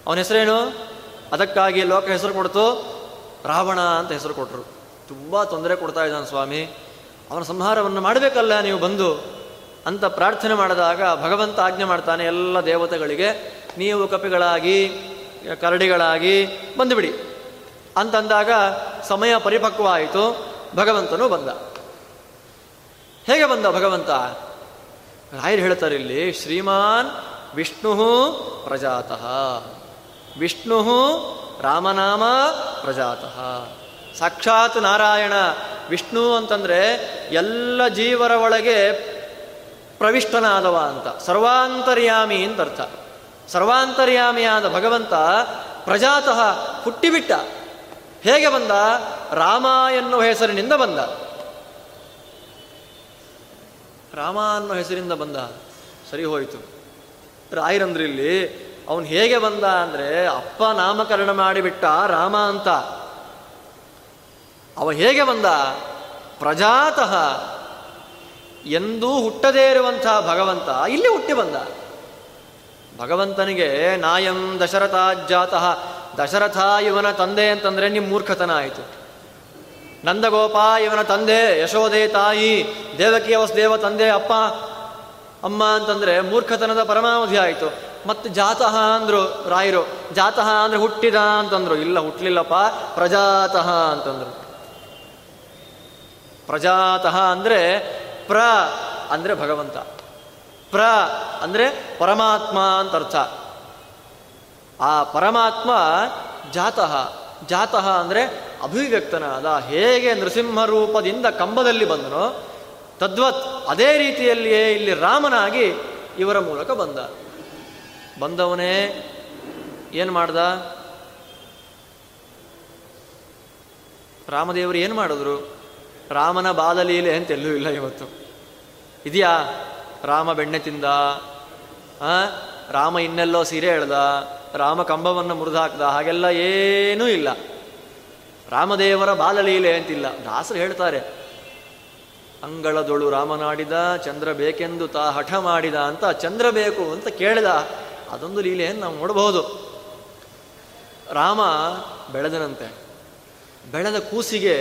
ಅವನ ಹೆಸರೇನು? ಅದಕ್ಕಾಗಿ ಲೋಕ ಹೆಸರು ಕೊಡ್ತು, ರಾವಣ ಅಂತ ಹೆಸರು ಕೊಟ್ಟರು ತುಂಬ ತೊಂದರೆ ಕೊಡ್ತಾ ಇದ್ದಾನೆ ಸ್ವಾಮಿ. ಅವನ ಸಂಹಾರವನ್ನು ಮಾಡಬೇಕಲ್ಲ ನೀವು ಬಂದು? ಅಂತ ಪ್ರಾರ್ಥನೆ ಮಾಡಿದಾಗ ಭಗವಂತ ಆಜ್ಞೆ ಮಾಡ್ತಾನೆ ಎಲ್ಲ ದೇವತೆಗಳಿಗೆ, ನೀವು ಕಪಿಗಳಾಗಿ ಕರಡಿಗಳಾಗಿ ಬಂದುಬಿಡಿ. ಅಂತಂದಾಗ ಸಮಯ ಪರಿಪಕ್ವ ಆಯಿತು ಭಗವಂತನು ಬಂದ. ಹೇಗೆ ಬಂದ ಭಗವಂತ? ರಾಯರು ಹೇಳ್ತಾರೆ ಇಲ್ಲಿ, ಶ್ರೀಮಾನ್ ವಿಷ್ಣು ಪ್ರಜಾತಃ. ವಿಷ್ಣು ರಾಮನಾಮ ಪ್ರಜಾತಃ. ಸಾಕ್ಷಾತ್ ನಾರಾಯಣ ವಿಷ್ಣು ಅಂತಂದ್ರೆ ಎಲ್ಲ ಜೀವರ ಒಳಗೆ ಪ್ರವಿಷ್ಟನಾದವ ಅಂತ, ಸರ್ವಾಂತರ್ಯಾಮಿ ಅಂತ ಅರ್ಥ. ಸರ್ವಾಂತರ್ಯಾಮಿಯಾದ ಭಗವಂತ ಪ್ರಜಾತಃ ಹುಟ್ಟಿಬಿಟ್ಟ. ಹೇಗೆ ಬಂದ? ರಾಮ ಎನ್ನುವ ಹೆಸರಿನಿಂದ ಬಂದ. ರಾಮ ಅನ್ನೋ ಹೆಸರಿಂದ ಬಂದ. ಸರಿ ಹೋಯಿತು. ರಾಯರಂದ್ರಿಲ್ಲಿ ಅವನು ಹೇಗೆ ಬಂದ ಅಂದರೆ ಅಪ್ಪ ನಾಮಕರಣ ಮಾಡಿಬಿಟ್ಟ ರಾಮ ಅಂತ. ಅವ ಹೇಗೆ ಬಂದ? ಪ್ರಜಾತಃ ಎಂದೂ ಹುಟ್ಟದೇ ಇರುವಂತಹ ಭಗವಂತ ಇಲ್ಲಿ ಹುಟ್ಟಿ ಬಂದ. ಭಗವಂತನಿಗೆ ನಾಯಂ ದಶರಥಾಜ್ಜಾತಃ ದಶರಥ ಇವನ ತಂದೆ ಅಂತಂದ್ರೆ ನಿಮ್ಮ ಮೂರ್ಖತನ ಆಯಿತು. ನಂದಗೋಪ ಇವನ ತಂದೆ ಯಶೋದೆ ತಾಯಿ, ದೇವಕಿ ವಸುದೇವ ತಂದೆ, ಅಪ್ಪ, ಅಮ್ಮ ಅಂತಂದ್ರೆ ಮೂರ್ಖತನದ ಪರಮಾವಧಿ ಆಯಿತು. ಮತ್ತೆ ಜಾತಃ ಅಂದ್ರು ರಾಯರು, ಜಾತಃ ಅಂದ್ರೆ ಹುಟ್ಟಿದ ಅಂತಂದ್ರು. ಇಲ್ಲ ಹುಟ್ಟಲಿಲ್ಲಪ್ಪ ಪ್ರಜಾತಃ ಅಂತಂದ್ರು. ಪ್ರಜಾತಃ ಅಂದ್ರೆ ಪ್ರ ಅಂದ್ರೆ ಭಗವಂತ. ಪ್ರ ಅಂದರೆ ಪರಮಾತ್ಮ ಅಂತ ಅರ್ಥ. ಆ ಪರಮಾತ್ಮ ಜಾತಃ ಜಾತಃ ಅಂದರೆ ಅಭಿವ್ಯಕ್ತನಾದ ಹೇಗೆ ನೃಸಿಂಹ ರೂಪದಿಂದ ಕಂಬದಲ್ಲಿ ಬಂದನೋ, ತದ್ವತ್ ಅದೇ ರೀತಿಯಲ್ಲಿಯೇ ಇಲ್ಲಿ ರಾಮನಾಗಿ ಇವರ ಮೂಲಕ ಬಂದ. ಬಂದವನೇ ಏನು ಮಾಡ್ದ? ರಾಮದೇವರು ಏನು ಮಾಡಿದ್ರು? ರಾಮನ ಬಾಲಲೀಲೆ ಅಂತ ಎಲ್ಲೂ ಇಲ್ಲ ಇವತ್ತು. ಇದೆಯಾ? ರಾಮ ಬೆಣ್ಣೆ ತಿಂದ ರಾಮ ಇನ್ನೆಲ್ಲೋ ಸೀರೆ ಎಳ್ದ, ರಾಮ ಕಂಬವನ್ನು ಮುರಿದು ಹಾಕ್ದ, ಹಾಗೆಲ್ಲ ಏನೂ ಇಲ್ಲ. ರಾಮದೇವರ ಬಾಲಲೀಲೆ ಅಂತಿಲ್ಲ. ದಾಸರು ಹೇಳ್ತಾರೆ, ಅಂಗಳದೊಳು ರಾಮನಾಡಿದ ಚಂದ್ರ ಬೇಕೆಂದು ತಾ ಹಠ ಮಾಡಿದ ಅಂತ, ಚಂದ್ರ ಬೇಕು ಅಂತ ಕೇಳಿದ. ಅದೊಂದು ಲೀಲೆಯನ್ನು ನಾವು ನೋಡಬಹುದು. ರಾಮ ಬೆಳೆದನಂತೆ. ಬೆಳೆದ ಕೂಸಿಗೆ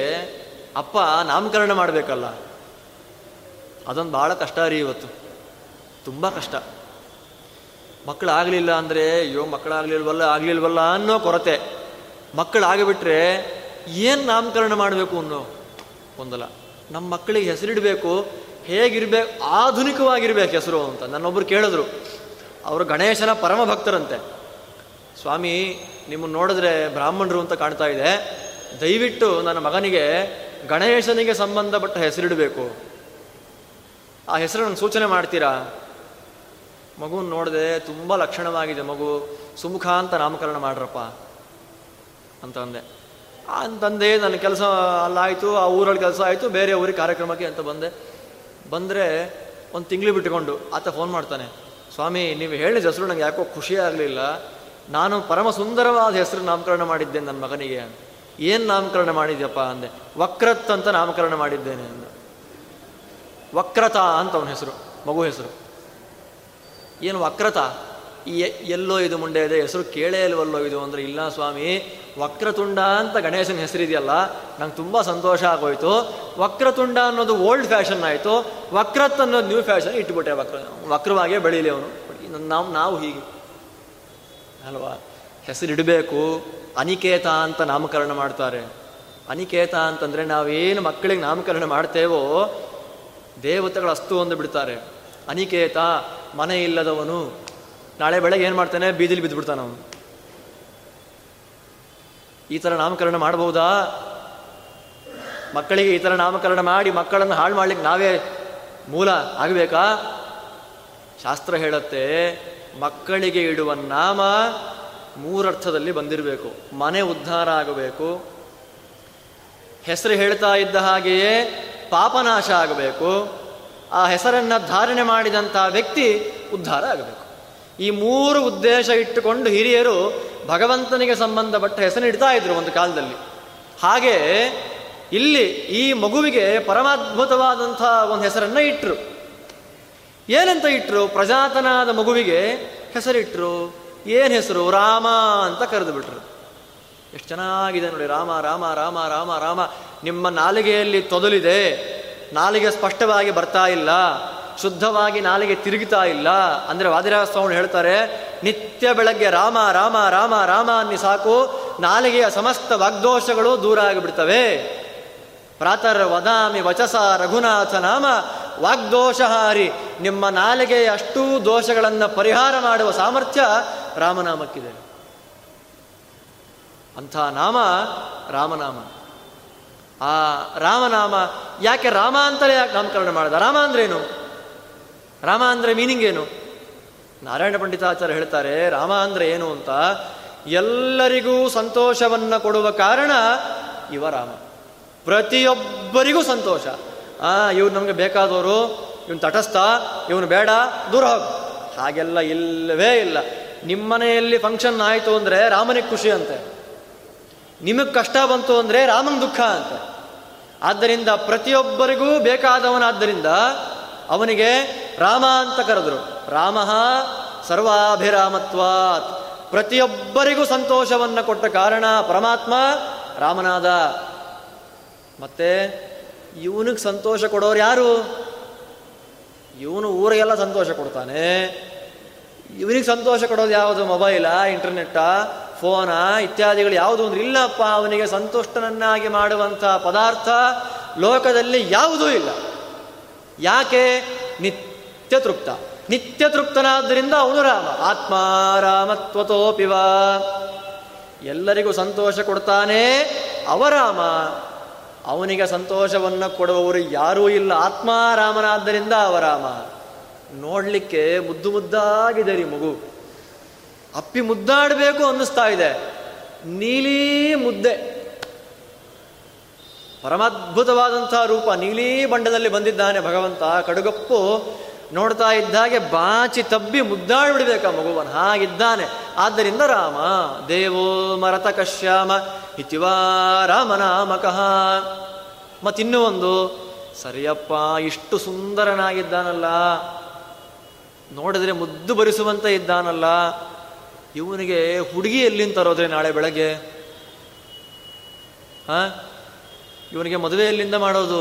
ಅಪ್ಪ ನಾಮಕರಣ ಮಾಡಬೇಕಲ್ಲ. ಅದೊಂದು ಭಾಳ ಕಷ್ಟ ರೀ ಇವತ್ತು. ತುಂಬ ಕಷ್ಟ. ಮಕ್ಕಳಾಗಲಿಲ್ಲ ಅಂದರೆ, ಅಯ್ಯೋ, ಮಕ್ಕಳಾಗಲಿಲ್ವಲ್ಲ, ಆಗಲಿಲ್ವಲ್ಲ ಅನ್ನೋ ಕೊರತೆ. ಮಕ್ಕಳಾಗಿಬಿಟ್ರೆ ಏನು ನಾಮಕರಣ ಮಾಡಬೇಕು ಅನ್ನೋ ಒಂದಲ್ಲ ನಮ್ಮ ಮಕ್ಕಳಿಗೆ ಹೆಸರಿಡಬೇಕು ಹೇಗಿರಬೇಕು ಆಧುನಿಕವಾಗಿರ್ಬೇಕು ಹೆಸರು ಅಂತ ನನ್ನೊಬ್ಬರು ಕೇಳಿದ್ರು. ಅವರು ಗಣೇಶನ ಪರಮ ಭಕ್ತರಂತೆ. ಸ್ವಾಮಿ ನಿಮ್ಮನ್ನು ನೋಡಿದ್ರೆ ಬ್ರಾಹ್ಮಣರು ಅಂತ ಕಾಣ್ತಾ ಇದೆ. ದಯವಿಟ್ಟು ನನ್ನ ಮಗನಿಗೆ ಗಣೇಶನಿಗೆ ಸಂಬಂಧಪಟ್ಟ ಹೆಸರಿಡಬೇಕು. ಆ ಹೆಸರು ನನಗೆ ಸೂಚನೆ ಮಾಡ್ತೀರಾ? ಮಗುನ ನೋಡಿದೆ ತುಂಬ ಲಕ್ಷಣವಾಗಿದೆ ಮಗು. ಸುಮುಖ ಅಂತ ನಾಮಕರಣ ಮಾಡ್ರಪ್ಪ ಅಂತ ಅಂದೆ. ಅಂತಂದೆ ನನ್ನ ಕೆಲಸ ಅಲ್ಲಾಯಿತು, ಆ ಊರಲ್ಲಿ ಕೆಲಸ ಆಯಿತು, ಬೇರೆ ಊರಿಗೆ ಕಾರ್ಯಕ್ರಮಕ್ಕೆ ಅಂತ ಬಂದೆ. ಬಂದರೆ ಒಂದು ತಿಂಗಳು ಬಿಟ್ಟುಕೊಂಡು ಆತ ಫೋನ್ ಮಾಡ್ತಾನೆ, ಸ್ವಾಮಿ, ನೀವು ಹೇಳಿದ ಹೆಸರು ನಂಗೆ ಯಾಕೋ ಖುಷಿ ಆಗಲಿಲ್ಲ. ನಾನು ಪರಮ ಸುಂದರವಾದ ಹೆಸರು ನಾಮಕರಣ ಮಾಡಿದ್ದೆ ನನ್ನ ಮಗನಿಗೆ ಏನು ನಾಮಕರಣ ಮಾಡಿದ್ಯಪ್ಪ? ಅಂದೆ. ವಕ್ರತ್ ಅಂತ ನಾಮಕರಣ ಮಾಡಿದ್ದೇನೆ ಅಂದ. ವಕ್ರತಾ ಅಂತ ಅವನ ಹೆಸರು, ಮಗು ಹೆಸರು. ಏನು ವಕ್ರತ? ಈ ಎಲ್ಲೋ ಇದು ಮುಂಡೆ ಇದೆ, ಹೆಸರು ಕೇಳೇ ಇಲ್ವಲ್ಲೋ ಇದು ಅಂದರೆ ಇಲ್ಲ ಸ್ವಾಮಿ. ವಕ್ರತುಂಡ ಅಂತ ಗಣೇಶನ ಹೆಸರಿದೆಯಲ್ಲ ನಂಗೆ ತುಂಬ ಸಂತೋಷ ಆಗೋಯ್ತು. ವಕ್ರತುಂಡ ಅನ್ನೋದು ಓಲ್ಡ್ ಫ್ಯಾಷನ್ ಆಯಿತು. ವಕ್ರತ್ ಅನ್ನೋದು ನ್ಯೂ ಫ್ಯಾಷನ್ ಇಟ್ಬಿಟ್ಟೆ ವಕ್ರ ವಕ್ರವಾಗೇ ಬೆಳೀಲಿ ಅವನು. ನಾವು ನಾವು ಹೀಗೆ. ಅಲ್ವಾ? ಹೆಸರಿಡಬೇಕು ಅನಿಕೇತ ಅಂತ ನಾಮಕರಣ ಮಾಡ್ತಾರೆ. ಅನಿಕೇತ ಅಂತಂದರೆ ನಾವೇನು ಮಕ್ಕಳಿಗೆ ನಾಮಕರಣ ಮಾಡ್ತೇವೋ, ದೇವತೆಗಳು ಅಸ್ತು ಅಂದು ಬಿಡ್ತಾರೆ ಅನಿಕೇತ ಮನೆ ಇಲ್ಲದವನು ನಾಳೆ ಬೆಳಗ್ಗೆ ಏನು ಮಾಡ್ತಾನೆ? ಬೀದಿಲಿ ಬಿದ್ದುಬಿಡ್ತಾನ ಅವನು. ಈ ಥರ ನಾಮಕರಣ ಮಾಡಬಹುದಾ? ಮಕ್ಕಳಿಗೆ ಈ ಥರ ನಾಮಕರಣ ಮಾಡಿ ಮಕ್ಕಳನ್ನು ಹಾಳು ಮಾಡ್ಲಿಕ್ಕೆ ನಾವೇ ಮೂಲ ಆಗಬೇಕಾ? ಶಾಸ್ತ್ರ ಹೇಳುತ್ತೆ, ಮಕ್ಕಳಿಗೆ ಇಡುವ ನಾಮ ಮೂರರ್ಥದಲ್ಲಿ ಬಂದಿರಬೇಕು. ಮನೆ ಉದ್ಧಾರ ಆಗಬೇಕು. ಹೆಸರು ಹೇಳ್ತಾ ಇದ್ದ ಹಾಗೆಯೇ ಪಾಪನಾಶ ಆಗಬೇಕು. ಆ ಹೆಸರನ್ನು ಧಾರಣೆ ಮಾಡಿದಂಥ ವ್ಯಕ್ತಿ ಉದ್ಧಾರ ಆಗಬೇಕು. ಈ ಮೂರು ಉದ್ದೇಶ ಇಟ್ಟುಕೊಂಡು ಹಿರಿಯರು ಭಗವಂತನಿಗೆ ಸಂಬಂಧಪಟ್ಟ ಹೆಸರು ಇಡ್ತಾ ಇದ್ರು ಒಂದು ಕಾಲದಲ್ಲಿ. ಹಾಗೆ ಇಲ್ಲಿ ಈ ಮಗುವಿಗೆ ಪರಮಾದ್ಭುತವಾದಂಥ ಒಂದು ಹೆಸರನ್ನ ಇಟ್ಟರು ಏನಂತ ಇಟ್ಟರು ಪ್ರಜಾತನಾದ ಮಗುವಿಗೆ ಹೆಸರಿಟ್ಟರು ಏನು ಹೆಸರು? ರಾಮ ಅಂತ ಕರೆದು ಬಿಟ್ರು ಎಷ್ಟು ಚೆನ್ನಾಗಿದೆ ನೋಡಿ, ರಾಮ ರಾಮ ರಾಮ ರಾಮ ರಾಮ. ನಿಮ್ಮ ನಾಲಿಗೆಯಲ್ಲಿ ತೊದಲಿದೆ. ನಾಲಿಗೆ ಸ್ಪಷ್ಟವಾಗಿ ಬರ್ತಾ ಇಲ್ಲ, ಶುದ್ಧವಾಗಿ ನಾಲಿಗೆ ತಿರುಗಿತಾ ಇಲ್ಲ ಅಂದರೆ ವಾದಿರಾಜ ಸ್ವಾಮಿ ಹೇಳ್ತಾರೆ, ನಿತ್ಯ ಬೆಳಗ್ಗೆ ರಾಮ ರಾಮ ರಾಮ ರಾಮ ಅನ್ನಿ ಸಾಕು, ನಾಲಿಗೆಯ ಸಮಸ್ತ ವಾಗ್ದೋಷಗಳು ದೂರ ಆಗಿಬಿಡ್ತವೆ. ಪ್ರಾತರ್ ವದಾಮಿ ವಚಸ ರಘುನಾಥ ನಾಮ ವಾಗ್ದೋಷಹಾರಿ ನಿಮ್ಮ ನಾಲಿಗೆಯ ಅಷ್ಟೂ ದೋಷಗಳನ್ನು ಪರಿಹಾರ ಮಾಡುವ ಸಾಮರ್ಥ್ಯ ರಾಮನಾಮಕ್ಕಿದೆ. ಅಂಥ ನಾಮ ರಾಮನಾಮ. ಆ ರಾಮನಾಮ ಯಾಕೆ ರಾಮ ಅಂತಲೇ ಯಾಕೆ ನಾಮಕರಣ ಮಾಡಿದ? ರಾಮ ಅಂದ್ರೇನು? ರಾಮ ಅಂದ್ರೆ ಮೀನಿಂಗ್ ಏನು? ನಾರಾಯಣ ಪಂಡಿತಾಚಾರ್ಯ ಹೇಳ್ತಾರೆ, ರಾಮ ಅಂದ್ರೆ ಏನು ಅಂತ? ಎಲ್ಲರಿಗೂ ಸಂತೋಷವನ್ನ ಕೊಡುವ ಕಾರಣ ಇವ ರಾಮ. ಪ್ರತಿಯೊಬ್ಬರಿಗೂ ಸಂತೋಷ. ಆ, ಇವ್ರು ನಮಗೆ ಬೇಕಾದವರು, ಇವನು ತಟಸ್ಥ, ಇವನು ಬೇಡ, ದೂರ ಹೋಗು. ಹಾಗೆಲ್ಲ ಇಲ್ಲವೇ ಇಲ್ಲ. ನಿಮ್ಮನೆಯಲ್ಲಿ ಫಂಕ್ಷನ್ ಆಯಿತು ಅಂದರೆ ರಾಮನಿಗೆ ಖುಷಿ ಅಂತೆ. ನಿಮಗೆ ಕಷ್ಟ ಬಂತು ಅಂದರೆ ರಾಮನ ದುಃಖ ಅಂತ. ಆದ್ದರಿಂದ ಪ್ರತಿಯೊಬ್ಬರಿಗೂ ಬೇಕಾದವನಾದ್ದರಿಂದ ಅವನಿಗೆ ರಾಮ ಅಂತ ಕರೆದರು. ರಾಮ ಸರ್ವಾಭಿರಾಮತ್ವಾತ್. ಪ್ರತಿಯೊಬ್ಬರಿಗೂ ಸಂತೋಷವನ್ನು ಕೊಟ್ಟ ಕಾರಣ ಪರಮಾತ್ಮ ರಾಮನಾದ. ಮತ್ತೆ ಇವನಿಗೆ ಸಂತೋಷ ಕೊಡೋರು ಯಾರು? ಇವನು ಊರಿಗೆಲ್ಲ ಸಂತೋಷ ಕೊಡ್ತಾನೆ. ಇವನಿಗೆ ಸಂತೋಷ ಕೊಡೋದು ಯಾವುದು? ಮೊಬೈಲಾ ಇಂಟರ್ನೆಟ್ಟಾ ಫೋನಾ ಇತ್ಯಾದಿಗಳು ಯಾವುದು ಅಂದ್ರೆ, ಇಲ್ಲಪ್ಪ, ಅವನಿಗೆ ಸಂತುಷ್ಟನನ್ನಾಗಿ ಮಾಡುವಂಥ ಪದಾರ್ಥ ಲೋಕದಲ್ಲಿ ಯಾವುದೂ ಇಲ್ಲ. ಯಾಕೆ? ನಿತ್ಯ ತೃಪ್ತ. ನಿತ್ಯ ತೃಪ್ತನಾದ್ದರಿಂದ ಅವನು ರಾಮ. ಆತ್ಮ ರಾಮತ್ವತೋಪಿವ. ಎಲ್ಲರಿಗೂ ಸಂತೋಷ ಕೊಡ್ತಾನೆ ಅವರಾಮ ಅವನಿಗೆ ಸಂತೋಷವನ್ನು ಕೊಡುವವರು ಯಾರೂ ಇಲ್ಲ. ಆತ್ಮಾರಾಮನಾದ್ದರಿಂದ ಅವರಾಮ ನೋಡಲಿಕ್ಕೆ ಮುದ್ದು ಮುದ್ದಾಗಿದೆ ರೀ ಮಗು. ಅಪ್ಪಿ ಮುದ್ದಾಡಬೇಕು ಅನ್ನಿಸ್ತಾ ಇದೆ. ನೀಲಿ ಮುದ್ದೆ. ಪರಮದ್ಭುತವಾದಂತಹ ರೂಪ ನೀಲಿ ಬಂಡದಲ್ಲಿ ಬಂದಿದ್ದಾನೆ ಭಗವಂತ. ಕಡುಗಪ್ಪು ನೋಡ್ತಾ ಇದ್ದಾಗೆ ಬಾಚಿ ತಬ್ಬಿ ಮುದ್ದಾಡ್ಬಿಡ್ಬೇಕ ಮಗುವನ್ ಹಾಗಿದ್ದಾನೆ. ಆದ್ದರಿಂದ ರಾಮ, ದೇವೋ ಮರತ ಕಶ್ಯಾಮ, ಇತಿವಾ ರಾಮನಾಮಕಃ. ಮತ್ತಿನ್ನೂ ಒಂದು, ಸರಿಯಪ್ಪ, ಇಷ್ಟು ಸುಂದರನಾಗಿದ್ದಾನಲ್ಲ. ನೋಡಿದ್ರೆ ಮುದ್ದು ಬರಿಸುವಂತ ಇದ್ದಾನಲ್ಲ. ಇವನಿಗೆ ಹುಡುಗಿ ಎಲ್ಲಿಂದ ತರೋದ್ರೆ ನಾಳೆ ಬೆಳಗ್ಗೆ? ಹಾ? ಇವನಿಗೆ ಮದುವೆ ಎಲ್ಲಿಂದ ಮಾಡೋದು?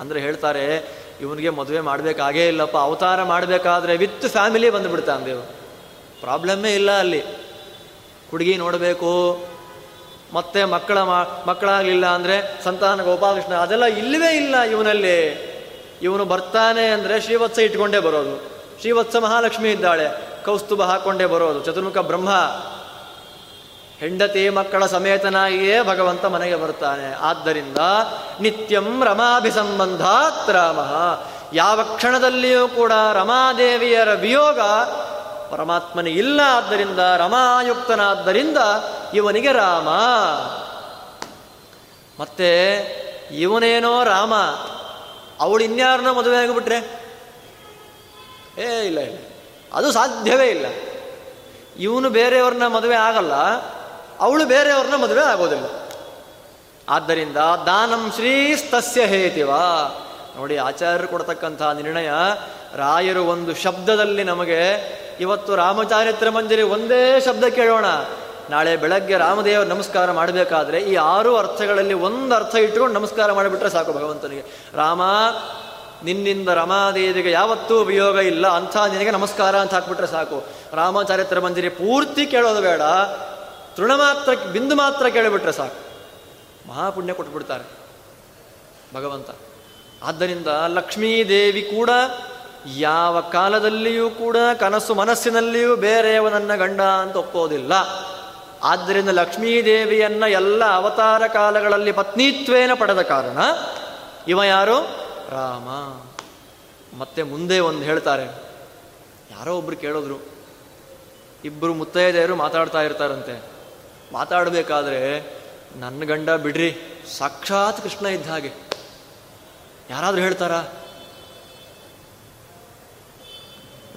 ಅಂದ್ರೆ ಹೇಳ್ತಾರೆ, ಇವನಿಗೆ ಮದುವೆ ಮಾಡಬೇಕಾಗೇ ಇಲ್ಲಪ್ಪ, ಅವತಾರ ಮಾಡಬೇಕಾದ್ರೆ ವಿತ್ ಫ್ಯಾಮಿಲಿ ಬಂದುಬಿಡ್ತಾನೆ ದೇವ್ ಪ್ರಾಬ್ಲಮ್ಮೇ ಇಲ್ಲ ಅಲ್ಲಿ. ಹುಡುಗಿ ನೋಡಬೇಕು, ಮತ್ತೆ ಮಕ್ಕಳ ಮಕ್ಕಳಾಗಲಿಲ್ಲ ಅಂದರೆ ಸಂತಾನ ಗೋಪಾಲಕೃಷ್ಣ, ಅದೆಲ್ಲ ಇಲ್ಲವೇ ಇಲ್ಲ ಇವನಲ್ಲಿ. ಇವನು ಬರ್ತಾನೆ ಅಂದರೆ ಶ್ರೀವತ್ಸ ಇಟ್ಕೊಂಡೇ ಬರೋದು. ಶ್ರೀವತ್ಸ ಮಹಾಲಕ್ಷ್ಮಿ ಇದ್ದಾಳೆ. ಕೌಸ್ತುಭ ಹಾಕೊಂಡೇ ಬರೋದು. ಚತುರ್ಮುಖ ಬ್ರಹ್ಮ ಹೆಂಡತಿ ಮಕ್ಕಳ ಸಮೇತನಾಗಿಯೇ ಭಗವಂತ ಮನೆಗೆ ಬರ್ತಾನೆ ಆದ್ದರಿಂದ ನಿತ್ಯಂ ರಮಾಭಿಸಂಬಂಧಾತ್ ರಾಮ. ಯಾವ ಕ್ಷಣದಲ್ಲಿಯೂ ಕೂಡ ರಮಾದೇವಿಯರ ವಿಯೋಗ ಪರಮಾತ್ಮನಿಗೆ ಇಲ್ಲ ಆದ್ದರಿಂದ ರಮಾಯುಕ್ತನಾದ್ದರಿಂದ ಇವನಿಗೆ ರಾಮ. ಮತ್ತೆ ಇವನೇನೋ ರಾಮ. ಅವಳು ಇನ್ಯಾರನ್ನ ಮದುವೆ ಆಗಿಬಿಟ್ರೆ ಏ, ಇಲ್ಲ ಇಲ್ಲ. ಅದು ಸಾಧ್ಯವೇ ಇಲ್ಲ. ಇವನು ಬೇರೆಯವ್ರನ್ನ ಮದುವೆ ಆಗಲ್ಲ, ಅವಳು ಬೇರೆಯವ್ರನ್ನ ಮದುವೆ ಆಗೋದಿಲ್ಲ. ಆದ್ದರಿಂದ ದಾನಂ ಶ್ರೀಸ್ತಸ್ಯ ಹೇತಿವ. ನೋಡಿ, ಆಚಾರ್ಯರು ಕೊಡ್ತಕ್ಕಂಥ ನಿರ್ಣಯ, ರಾಯರು ಒಂದು ಶಬ್ದದಲ್ಲಿ ನಮಗೆ, ಇವತ್ತು ರಾಮಚಾರಿತ್ರ ಮಂಜರಿ ಒಂದೇ ಶಬ್ದ ಕೇಳೋಣ. ನಾಳೆ ಬೆಳಗ್ಗೆ ರಾಮದೇವರ ನಮಸ್ಕಾರ ಮಾಡಬೇಕಾದ್ರೆ ಈ ಆರು ಅರ್ಥಗಳಲ್ಲಿ ಒಂದು ಅರ್ಥ ಇಟ್ಕೊಂಡು ನಮಸ್ಕಾರ ಮಾಡಿಬಿಟ್ರೆ ಸಾಕು ಭಗವಂತನಿಗೆ. ರಾಮ ನಿನ್ನಿಂದ ರಮಾದೇವಿಗೆ ಯಾವತ್ತೂ ವಿಯೋಗ ಇಲ್ಲ, ಅಂಥ ನಿನಗೆ ನಮಸ್ಕಾರ ಅಂತ ಹಾಕ್ಬಿಟ್ರೆ ಸಾಕು. ರಾಮಚಾರಿತ್ರ ಮಂದಿರಿ ಪೂರ್ತಿ ಕೇಳೋದು ಬೇಡ, ತೃಣ ಮಾತ್ರ, ಬಿಂದು ಮಾತ್ರ ಕೇಳಿಬಿಟ್ರೆ ಸಾಕು. ಮಹಾಪುಣ್ಯ ಕೊಟ್ಬಿಡ್ತಾರೆ ಭಗವಂತ. ಆದ್ದರಿಂದ ಲಕ್ಷ್ಮೀದೇವಿ ಕೂಡ ಯಾವ ಕಾಲದಲ್ಲಿಯೂ ಕೂಡ ಕನಸು ಮನಸ್ಸಿನಲ್ಲಿಯೂ ಬೇರೆಯವನನ್ನ ಗಂಡ ಅಂತ ಒಪ್ಪೋದಿಲ್ಲ. ಆದ್ದರಿಂದ ಲಕ್ಷ್ಮೀದೇವಿಯನ್ನ ಎಲ್ಲ ಅವತಾರ ಕಾಲಗಳಲ್ಲಿ ಪತ್ನಿತ್ವೇನ ಪಡೆದ ಕಾರಣ, ಇವ ಯಾರು? ರಾಮ. ಮತ್ತೆ ಮುಂದೆ ಒಂದು ಹೇಳ್ತಾರೆ. ಯಾರೋ ಒಬ್ರು ಕೇಳಿದ್ರು. ಇಬ್ಬರು ಮುತ್ತೈದೆಯರು ಮಾತಾಡ್ತಾ ಇರ್ತಾರಂತೆ. ಮಾತಾಡಬೇಕಾದ್ರೆ ನನ್ನ ಗಂಡ ಬಿಡ್ರಿ, ಸಾಕ್ಷಾತ್ ಕೃಷ್ಣ ಇದ್ದ ಹಾಗೆ. ಯಾರಾದರೂ ಹೇಳ್ತಾರಾ?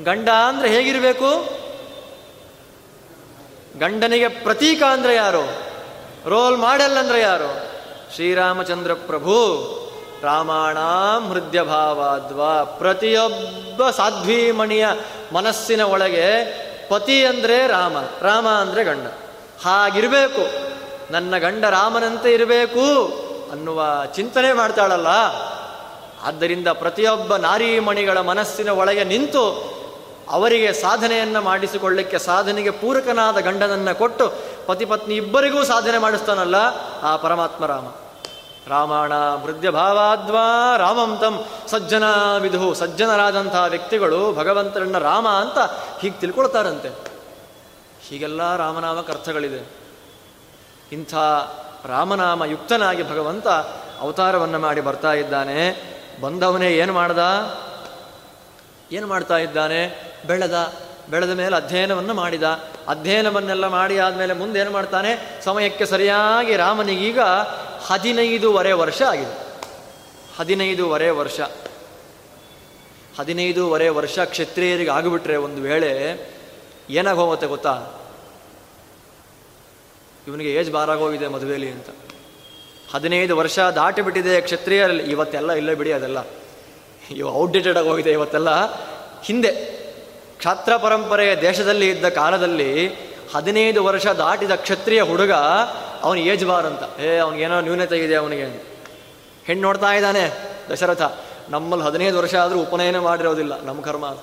ಗಂಡ ಅಂದ್ರೆ ಹೇಗಿರಬೇಕು? ಗಂಡನಿಗೆ ಪ್ರತೀಕ ಅಂದ್ರೆ ಯಾರು? ರೋಲ್ ಮಾಡೆಲ್ ಅಂದ್ರೆ ಯಾರು? ಶ್ರೀರಾಮಚಂದ್ರ ಪ್ರಭು. ರಾಮಾಣಾಂ ಹೃದಯ ಭಾವಾದ್ವಾ ಪ್ರತಿಯೊಬ್ಬ ಸಾಧ್ವೀಮಣಿಯ ಮನಸ್ಸಿನ ಒಳಗೆ ಪತಿ ಅಂದರೆ ರಾಮ ರಾಮ ಅಂದರೆ ಗಂಡ. ಹಾಗಿರಬೇಕು. ನನ್ನ ಗಂಡ ರಾಮನಂತೆ ಇರಬೇಕು ಅನ್ನುವ ಚಿಂತನೆ ಮಾಡ್ತಾಳಲ್ಲ. ಆದ್ದರಿಂದ ಪ್ರತಿಯೊಬ್ಬ ನಾರೀಮಣಿಗಳ ಮನಸ್ಸಿನ ಒಳಗೆ ನಿಂತು ಅವರಿಗೆ ಸಾಧನೆಯನ್ನು ಮಾಡಿಸಿಕೊಳ್ಳಿಕ್ಕೆ ಸಾಧನೆಗೆ ಪೂರಕನಾದ ಗಂಡನನ್ನು ಕೊಟ್ಟು ಪತಿ ಪತ್ನಿ ಇಬ್ಬರಿಗೂ ಸಾಧನೆ ಮಾಡಿಸ್ತಾನಲ್ಲ ಆ ಪರಮಾತ್ಮ ರಾಮ. ರಾಮಾಯಣ ಮೃದ್ಯ ಭಾವಾದ್ವಾ ರಾಮಂ ತಂ ಸಜ್ಜನ ವಿಧು ಸಜ್ಜನರಾದಂತಹ ವ್ಯಕ್ತಿಗಳು ಭಗವಂತರನ್ನ ರಾಮ ಅಂತ ಹೀಗೆ ತಿಳ್ಕೊಳ್ತಾರಂತೆ. ಹೀಗೆಲ್ಲ ರಾಮನಾಮಕ ಅರ್ಥಗಳಿದೆ ಇಂಥ ರಾಮನಾಮ ಯುಕ್ತನಾಗಿ ಭಗವಂತ ಅವತಾರವನ್ನು ಮಾಡಿ ಬರ್ತಾ ಇದ್ದಾನೆ. ಬಂದವನೇ ಏನು ಮಾಡ್ದ? ಏನು ಮಾಡ್ತಾ ಇದ್ದಾನೆ? ಬೆಳೆದ. ಬೆಳೆದ ಮೇಲೆ ಅಧ್ಯಯನವನ್ನು ಮಾಡಿದ. ಅಧ್ಯಯನವನ್ನೆಲ್ಲ ಮಾಡಿ ಆದಮೇಲೆ ಮುಂದೆ ಏನು ಮಾಡ್ತಾನೆ? ಸಮಯಕ್ಕೆ ಸರಿಯಾಗಿ ರಾಮನಿಗೀಗ ಹದಿನೈದೂವರೆ ವರ್ಷ ಆಗಿದೆ. ಹದಿನೈದೂವರೆ ವರ್ಷ. ಹದಿನೈದೂವರೆ ವರ್ಷ ಕ್ಷತ್ರಿಯರಿಗೆ ಆಗಿಬಿಟ್ರೆ ಒಂದು ವೇಳೆ ಏನಾಗೋಗುತ್ತೆ ಗೊತ್ತಾ? ಇವನಿಗೆ ಏಜ್ ಬಾರಾಗೋಗಿದೆ ಮದುವೆಯಲ್ಲಿ ಅಂತ. ಹದಿನೈದು ವರ್ಷ ದಾಟಿ ಬಿಟ್ಟಿದೆ ಕ್ಷತ್ರಿಯರಲ್ಲಿ. ಇವತ್ತೆಲ್ಲ ಇಲ್ಲ ಬಿಡಿ ಅದೆಲ್ಲ. ಇವು ಔಟ್ಡೇಟೆಡ್ ಆಗಿ ಹೋಗಿದೆ ಇವತ್ತೆಲ್ಲ. ಹಿಂದೆ, ಕ್ಷಾತ್ರ ಪರಂಪರೆಯ ದೇಶದಲ್ಲಿ ಇದ್ದ ಕಾಲದಲ್ಲಿ ಹದಿನೈದು ವರ್ಷ ದಾಟಿದ ಕ್ಷತ್ರಿಯ ಹುಡುಗ ಅವನು ಏಜ್ ಬಾರ್ ಅಂತ. ಏ ಏನೋ ನ್ಯೂನತೆ ಇದೆ ಅವನಿಗೆ? ಹೆಣ್ಣು ನೋಡ್ತಾ ಇದ್ದಾನೆ, ದಶರಥ. ನಮ್ಮಲ್ಲಿ ಹದಿನೈದು ವರ್ಷ ಆದರೂ ಉಪನಯನ ಮಾಡಿರೋದಿಲ್ಲ ನಮ್ಮ ಕರ್ಮ ಅಂತ.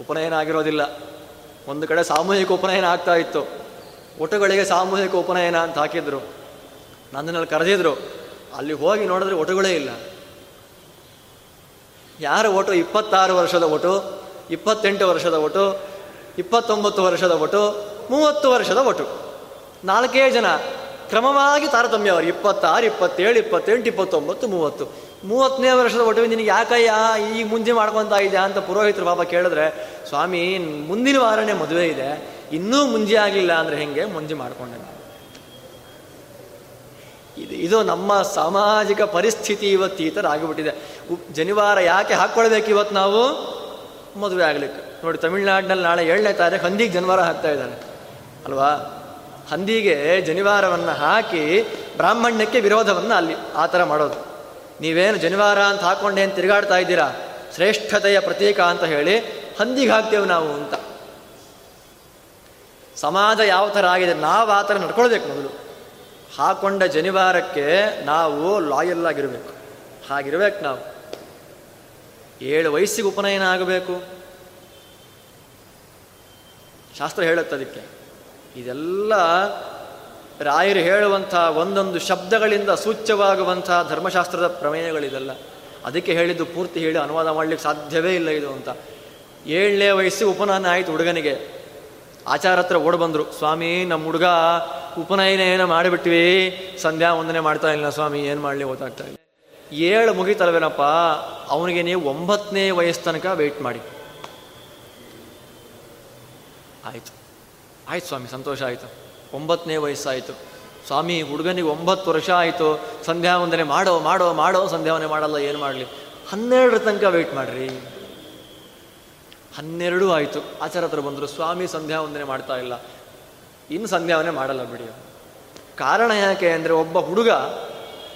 ಉಪನಯನ ಆಗಿರೋದಿಲ್ಲ. ಒಂದು ಕಡೆ ಸಾಮೂಹಿಕ ಉಪನಯನ ಆಗ್ತಾ ಇತ್ತು. ಒಟುಗಳಿಗೆ ಸಾಮೂಹಿಕ ಉಪನಯನ ಅಂತ ಹಾಕಿದ್ರು. ನನ್ನಲ್ಲಿ ಕರೆದಿದ್ರು, ಅಲ್ಲಿ ಹೋಗಿ ನೋಡಿದ್ರೆ ಒಟುಗಳೇ ಇಲ್ಲ. ಯಾರ ಒಟು? ಇಪ್ಪತ್ತಾರು ವರ್ಷದ ಒಟು, ಇಪ್ಪತ್ತೆಂಟು ವರ್ಷದ ಒಟು, ಇಪ್ಪತ್ತೊಂಬತ್ತು ವರ್ಷದ ಒಟು, ಮೂವತ್ತು ವರ್ಷದ ಒಟು. ನಾಲ್ಕೇ ಜನ. ಕ್ರಮವಾಗಿ ತಾರತಮ್ಯ ಅವರು ಇಪ್ಪತ್ತಾರು, ಇಪ್ಪತ್ತೇಳು, ಇಪ್ಪತ್ತೆಂಟು, ಇಪ್ಪತ್ತೊಂಬತ್ತು, ಮೂವತ್ತು. ಮೂವತ್ತನೇ ವರ್ಷದ ಒಟ್ಟಿಗೆ ನಿನಗೆ ಯಾಕಯ್ಯ ಈಗ ಮುಂಜೆ ಮಾಡ್ಕೊತಾ ಇದೆಯಾ ಅಂತ ಪುರೋಹಿತರು ಬಾಬಾ ಕೇಳಿದ್ರೆ, ಸ್ವಾಮಿ, ಮುಂದಿನ ವಾರನೇ ಮದುವೆ ಇದೆ. ಇನ್ನೂ ಮುಂಜೆ ಆಗಲಿಲ್ಲ ಅಂದ್ರೆ ಹೆಂಗೆ? ಮುಂಜೆ ಮಾಡ್ಕೊಂಡೆ ಇದು ಇದು ನಮ್ಮ ಸಾಮಾಜಿಕ ಪರಿಸ್ಥಿತಿ ಇವತ್ತು ಈ ಥರ ಆಗಿಬಿಟ್ಟಿದೆ. ಜನಿವಾರ ಯಾಕೆ ಹಾಕ್ಕೊಳ್ಬೇಕು ಇವತ್ತು ನಾವು? ಮದುವೆ ಆಗ್ಲಿಕ್ಕೆ. ನೋಡಿ, ತಮಿಳ್ನಾಡಿನಲ್ಲಿ ನಾಳೆ ಏಳನೇ ತಾರೀಕು, ಹಂದಿಗೆ ಜನಿವಾರ ಹಾಕ್ತಾ ಇದ್ದಾರೆ ಅಲ್ವಾ? ಹಂದಿಗೆ ಜನಿವಾರವನ್ನು ಹಾಕಿ ಬ್ರಾಹ್ಮಣ್ಯಕ್ಕೆ ವಿರೋಧವನ್ನು ಅಲ್ಲಿ ಆ ಥರ ಮಾಡೋದು. ನೀವೇನು ಜನಿವಾರ ಅಂತ ಹಾಕ್ಕೊಂಡೇನು ತಿರುಗಾಡ್ತಾ ಇದ್ದೀರಾ? ಶ್ರೇಷ್ಠತೆಯ ಪ್ರತೀಕ ಅಂತ ಹೇಳಿ ಹಂದಿಗೆ ಹಾಕ್ತೇವೆ ನಾವು ಅಂತ. ಸಮಾಜ ಯಾವ ಥರ ಆಗಿದೆ? ನಾವು ಆ ಥರ ನಡ್ಕೊಳ್ಬೇಕು ಮೊದಲು. ಹಾಕೊಂಡ ಜನಿವಾರಕ್ಕೆ ನಾವು ಲಾಯಲ್ ಆಗಿರಬೇಕು. ಹಾಗಿರ್ಬೇಕು ನಾವು. ಏಳು ವಯಸ್ಸಿಗೆ ಉಪನಯನ ಆಗಬೇಕು. ಶಾಸ್ತ್ರ ಹೇಳುತ್ತೆ ಅದಕ್ಕೆ. ಇದೆಲ್ಲ ರಾಯರು ಹೇಳುವಂಥ ಒಂದೊಂದು ಶಬ್ದಗಳಿಂದ ಸೂಚ್ಯವಾಗುವಂಥ ಧರ್ಮಶಾಸ್ತ್ರದ ಪ್ರಮೇಯಗಳಿದೆಲ್ಲ. ಅದಕ್ಕೆ ಹೇಳಿದ್ದು ಪೂರ್ತಿ ಹೇಳಿ ಅನುವಾದ ಮಾಡಲಿಕ್ಕೆ ಸಾಧ್ಯವೇ ಇಲ್ಲ ಇದು ಅಂತ. ಏಳನೇ ವಯಸ್ಸು ಉಪನಯನ ಆಯಿತು ಹುಡುಗನಿಗೆ. ಆಚಾರ ಹತ್ರ ಓಡ್ ಬಂದರು, ಸ್ವಾಮಿ, ನಮ್ಮ ಹುಡುಗ ಉಪನಯನ ಏನೋ ಮಾಡಿಬಿಟ್ವಿ. ಸಂಧ್ಯಾ ವಂದನೆ ಮಾಡ್ತಾ ಇಲ್ಲ ಸ್ವಾಮಿ, ಏನು ಮಾಡಲಿ ಗೊತ್ತಾಗ್ತಾ ಇಲ್ಲ. ಏಳು ಮುಗಿತಲ್ವೇನಪ್ಪ, ಅವನಿಗೆ ನೀವು ಒಂಬತ್ತನೇ ವಯಸ್ಸು ತನಕ ವೆಯ್ಟ್ ಮಾಡಿ. ಆಯಿತು. ಆಯ್ತು ಸ್ವಾಮಿ, ಸಂತೋಷ ಆಯಿತು. ಒಂಬತ್ತನೇ ವಯಸ್ಸಾಯಿತು. ಸ್ವಾಮಿ, ಹುಡುಗನಿಗೆ ಒಂಬತ್ತು ವರ್ಷ ಆಯಿತು. ಸಂಧ್ಯಾ ವಂದನೆ ಮಾಡೋ ಮಾಡೋ ಮಾಡೋ ಸಂಧ್ಯಾವನೆ ಮಾಡಲ್ಲ, ಏನು ಮಾಡಲಿ? ಹನ್ನೆರಡರ ತನಕ ವೆಯ್ಟ್ ಮಾಡ್ರಿ. ಹನ್ನೆರಡು ಆಯಿತು. ಆಚಾರ ಹತ್ರ ಬಂದರು, ಸ್ವಾಮಿ, ಸಂಧ್ಯಾ ವಂದನೆ ಮಾಡ್ತಾ ಇಲ್ಲ. ಇನ್ನು ಸಂಧ್ಯಾವನೆ ಮಾಡಲ್ಲ ಬಿಡಿ. ಕಾರಣ ಯಾಕೆ ಅಂದರೆ, ಒಬ್ಬ ಹುಡುಗ